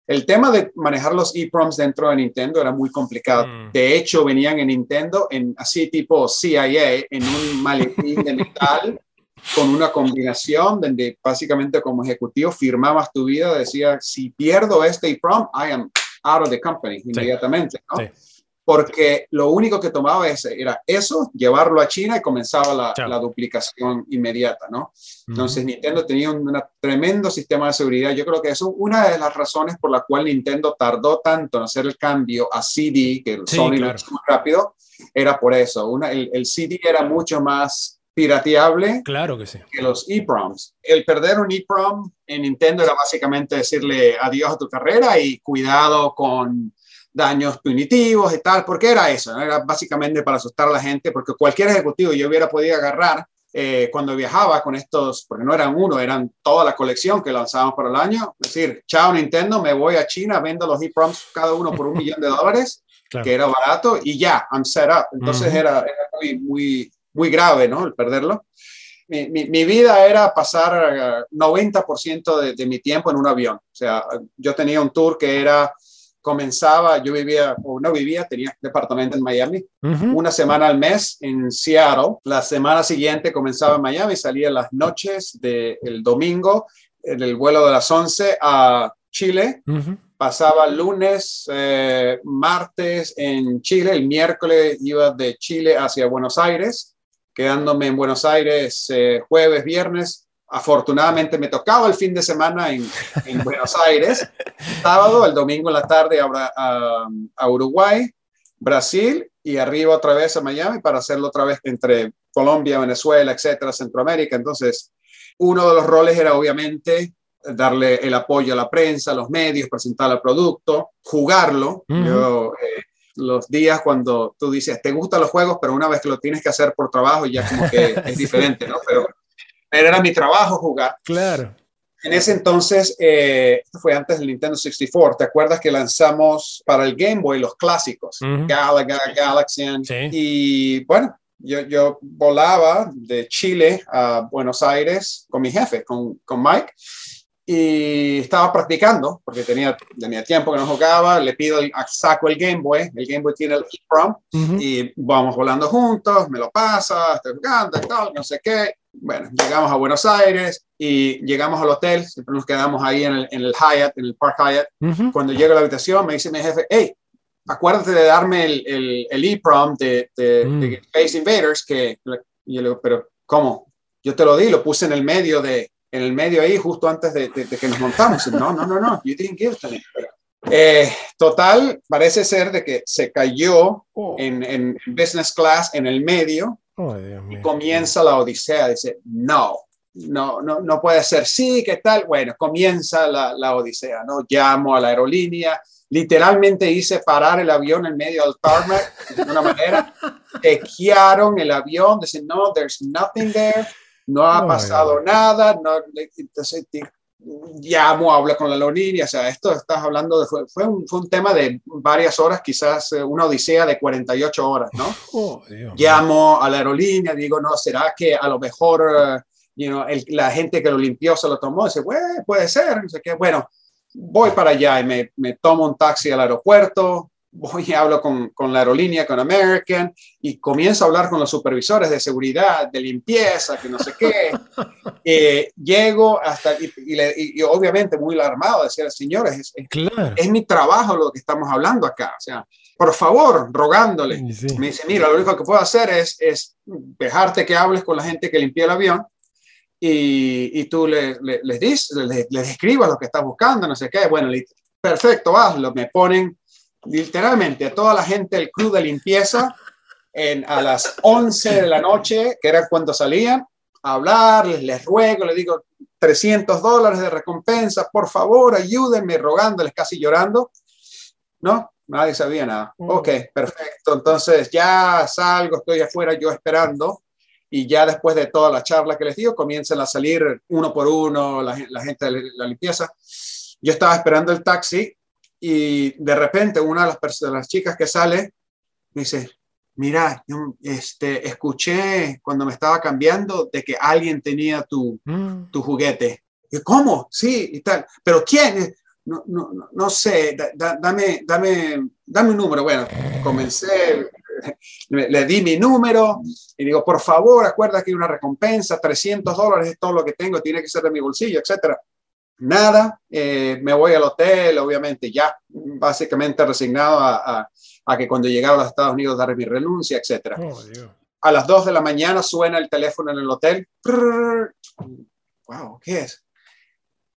El tema de manejar los EEPROMs dentro de Nintendo era muy complicado. De hecho, venían en Nintendo en así tipo CIA, en un maletín de metal con una combinación donde básicamente como ejecutivo firmabas tu vida, decía, si pierdo este EEPROM, I am out of the company inmediatamente, ¿no? Porque lo único que tomaba ese era eso, llevarlo a China y comenzaba la, la duplicación inmediata, ¿no? Entonces Nintendo tenía un tremendo sistema de seguridad. Yo creo que eso es una de las razones por la cual Nintendo tardó tanto en hacer el cambio a CD, que el Sony lo hizo muy rápido, era por eso. Una, el, el CD era mucho más pirateable claro que, sí. que los EEPROMs. El perder un EEPROM en Nintendo era básicamente decirle adiós a tu carrera y cuidado con daños punitivos y tal, porque era eso, era básicamente para asustar a la gente, porque cualquier ejecutivo yo hubiera podido agarrar eh, cuando viajaba con estos, porque no eran uno, eran toda la colección que lanzábamos para el año, decir, chao Nintendo, me voy a China, vendo los EEPROMs cada uno por un millón de dólares, que era barato, y ya, I'm set up. Entonces era, era muy, muy muy grave, ¿no? El perderlo. Mi, mi, vida era pasar 90% de, de, mi tiempo en un avión. O sea, yo tenía un tour que era, comenzaba, yo vivía, o no vivía, tenía departamento en Miami, una semana al mes en Seattle. La semana siguiente comenzaba en Miami, salía las noches del domingo, en el vuelo de las 11 a Chile. Pasaba lunes, eh, martes en Chile, el miércoles iba de Chile hacia Buenos Aires quedándome en Buenos Aires eh, jueves, viernes. Afortunadamente me tocaba el fin de semana en, en Buenos Aires, sábado, el domingo en la tarde a, a, Uruguay, Brasil y arriba otra vez a Miami para hacerlo otra vez entre Colombia, Venezuela, etcétera, Centroamérica. Entonces, uno de los roles era obviamente darle el apoyo a la prensa, a los medios, presentar el producto, jugarlo. Yo eh, los días cuando tú dices, te gustan los juegos, pero una vez que lo tienes que hacer por trabajo ya como que es diferente, ¿no? Pero, era mi trabajo jugar. Claro. En ese entonces, eh, esto fue antes del Nintendo 64, ¿te acuerdas que lanzamos para el Game Boy los clásicos? Galaga, Galaxian. Y bueno, yo, yo, volaba de Chile a Buenos Aires con mi jefe, con, con Mike, y estaba practicando porque tenía, tenía tiempo que no jugaba, le pido, el, saco el Game Boy, el Game Boy tiene el EEPROM y vamos volando juntos, me lo pasa, estoy jugando tal, no sé qué. Bueno, llegamos a Buenos Aires y llegamos al hotel, siempre nos quedamos ahí en el, en el Hyatt, en el Park Hyatt. Cuando llego a la habitación me dice mi jefe, hey, acuérdate de darme el, el, el EEPROM de, de, Mm. de Space Invaders, que y yo le digo, pero ¿cómo? Yo te lo di, lo puse en el medio de, en el medio ahí, justo antes de, de- de que nos montamos. No, no, no, no, you didn't give it to me. Eh, total, parece ser de que se cayó en, en business class en el medio Oh, mío. comienza la odisea. Dice, no, no, no, no puede ser. Sí, ¿qué tal? Bueno, comienza la, la odisea, ¿no? Llamo a la aerolínea, literalmente hice parar el avión en medio del tarmac de una manera. Chequearon el avión, dicen, no, there's nothing there, no ha pasado nada. No, entonces, llamo, hablo con la aerolínea, o sea, esto estás hablando de, fue, fue, un, fue un tema de varias horas, quizás eh, una odisea de 48 horas, ¿no? Oh, Dios. llamo a la aerolínea, digo, no, ¿será que a lo mejor eh, you know, el- la gente que lo limpió se lo tomó? Dice, "Bueno, puede ser, no sé qué. Bueno, voy para allá y me, me tomo un taxi al aeropuerto, voy y hablo con, con la aerolínea, con American, y comienzo a hablar con los supervisores de seguridad, de limpieza, que no sé qué. Eh, llego hasta, y, y y- y obviamente muy alarmado, decía, señores, es, es- Claro. es mi trabajo lo que estamos hablando acá. O sea, por favor, rogándole. Sí. Me dice, mira, lo único que puedo hacer es, es dejarte que hables con la gente que limpió el avión y, y tú le- le- les dices, les, les escribas lo que estás buscando, no sé qué. Bueno, perfecto, hazlo. Me ponen literalmente a toda la gente del club de limpieza en, a las 11 de la noche, que era cuando salían, a hablar, les, les ruego, les digo 300 dólares de recompensa, por favor, ayúdenme, rogándoles, casi llorando. No, nadie sabía nada. Ok, perfecto. Entonces ya salgo, estoy afuera yo esperando y ya después de toda la charla que les digo, comienzan a salir uno por uno la, la gente de la limpieza. Yo estaba esperando el taxi y de repente una de las, pers- de las chicas que sale me dice, mira, yo, este, escuché cuando me estaba cambiando de que alguien tenía tu, Mm. tu juguete. Y, ¿Cómo? Sí, y tal. ¿Pero quién? No, no, no- no sé, da- da- dame, dame, dame un número. Bueno, comencé, le, le di mi número y digo, por favor, acuerda que hay una recompensa, 300 dólares es todo lo que tengo, tiene que ser de mi bolsillo, etcétera. Nada, eh, me voy al hotel, obviamente ya básicamente resignado a, a- a que cuando llegara a los Estados Unidos daré mi renuncia, etcétera. Oh. A las 2 de la mañana suena el teléfono en el hotel. Prrr. Wow, ¿qué es?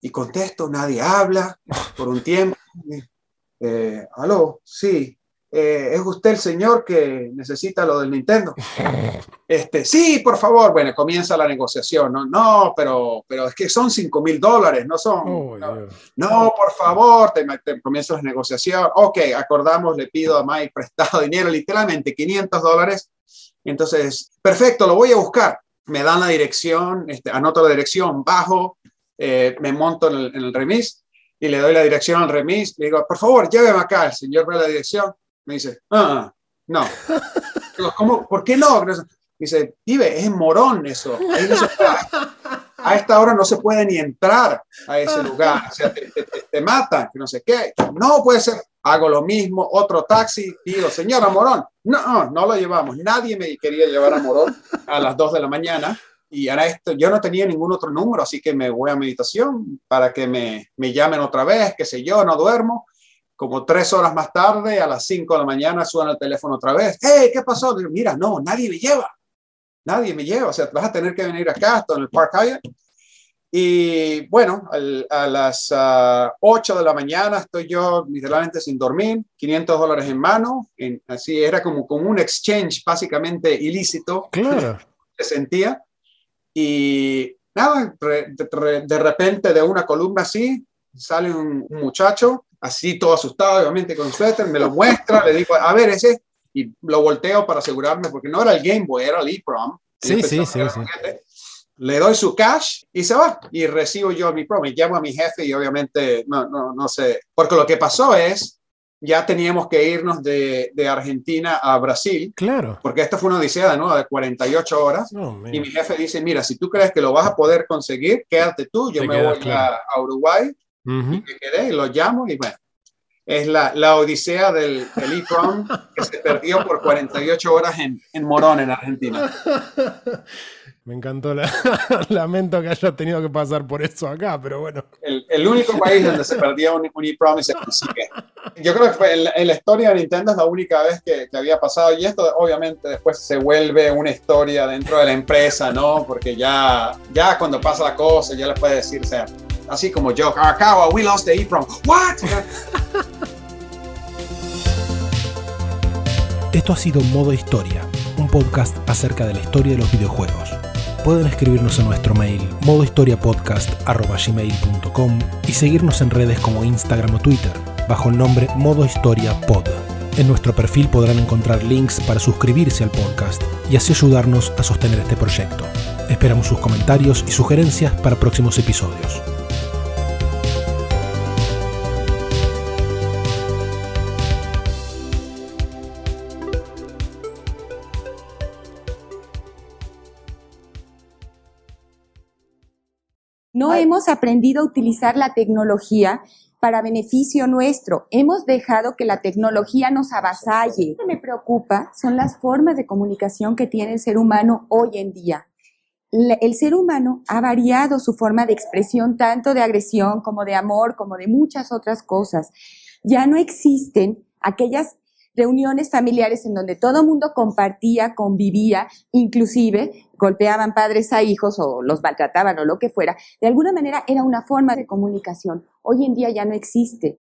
Y contesto, nadie habla por un tiempo. Eh, Aló, sí. Eh, ¿Es usted el señor que necesita lo del Nintendo? Este, sí, por favor. Bueno, comienza la negociación. No, no pero, pero es que son 5 mil dólares, no son. Oh, no, por favor, te, te comienza la negociación. Ok, acordamos, le pido a Mike prestado dinero, literalmente 500 dólares. Entonces, perfecto, lo voy a buscar. Me dan la dirección, este, anoto la dirección, bajo, eh, me monto en el, en el remis y le doy la dirección al remis. Le digo, por favor, lléveme acá. El señor ve la dirección. Me dice, ah, no. Digo, ¿cómo? ¿Por qué no? Dice, pibe, es Morón eso. Ahí no se a esta hora no se puede ni entrar a ese lugar. O sea, te, te- te- te matan, que no sé qué. No puede ser. Hago lo mismo, otro taxi, digo, señora Morón, no, no lo llevamos. Nadie me quería llevar a Morón a las 2 de la mañana. Y ahora esto, yo no tenía ningún otro número, así que me voy a meditación para que me, me llamen otra vez, qué sé yo, no duermo. Como tres horas más tarde, a las 5 de la mañana, suena el teléfono otra vez. ¡Hey, qué pasó! Digo, Mira, no, nadie me lleva. Nadie me lleva. O sea, vas a tener que venir acá, hasta en el Park Hyatt. Y bueno, al- a las 8 de la mañana estoy yo literalmente sin dormir, 500 dólares en mano. en- así era como, como un exchange básicamente ilícito Claro. se sentía. Y nada, re- de, re- de repente de una columna así sale un, un muchacho, así todo asustado, obviamente con suéter, me lo muestra, le digo, a ver, ese, y lo volteo para asegurarme, porque no era el Game Boy, era el EEPROM. Y yo Sí, sí, sí, sí. Le doy su cash y se va. Y recibo yo mi pro. Me llamo a mi jefe y obviamente no, no, no sé. Porque lo que pasó es, ya teníamos que irnos de, de Argentina a Brasil. Claro. Porque esta fue una odisea de nuevo de 48 horas. Oh, y mi jefe dice, mira, si tú crees que lo vas a poder conseguir, quédate tú. Yo Te me voy claro. a, a Uruguay Ujú. y me quedé y lo llamo y bueno. Es la, la odisea del, del EEPROM que se perdió por 48 horas en, en Morón, en Argentina. Me encantó. La... Lamento que haya tenido que pasar por eso acá, pero bueno. El, el único país donde se perdía un, un e-promise. Yo creo que fue en, la- en la historia de Nintendo es la única vez que, que había pasado. Y esto, obviamente, después se vuelve una historia dentro de la empresa, ¿no? Porque ya, ya cuando pasa la cosa, ya le puedes decir, o sea, así como yo, Arakawa, we lost the e-prom. ¿What? Esto ha sido Modo Historia, un podcast acerca de la historia de los videojuegos. Pueden escribirnos en nuestro mail modohistoriapodcast.gmail.com y seguirnos en redes como Instagram o Twitter, bajo el nombre Modo Historia Pod. En nuestro perfil podrán encontrar links para suscribirse al podcast y así ayudarnos a sostener este proyecto. Esperamos sus comentarios y sugerencias para próximos episodios. No hemos aprendido a utilizar la tecnología para beneficio nuestro. Hemos dejado que la tecnología nos avasalle. Lo que me preocupa son las formas de comunicación que tiene el ser humano hoy en día. El ser humano ha variado su forma de expresión tanto de agresión como de amor, como de muchas otras cosas. Ya no existen aquellas reuniones familiares en donde todo el mundo compartía, convivía, inclusive golpeaban padres a hijos o los maltrataban o lo que fuera. De alguna manera era una forma de comunicación. Hoy en día ya no existe.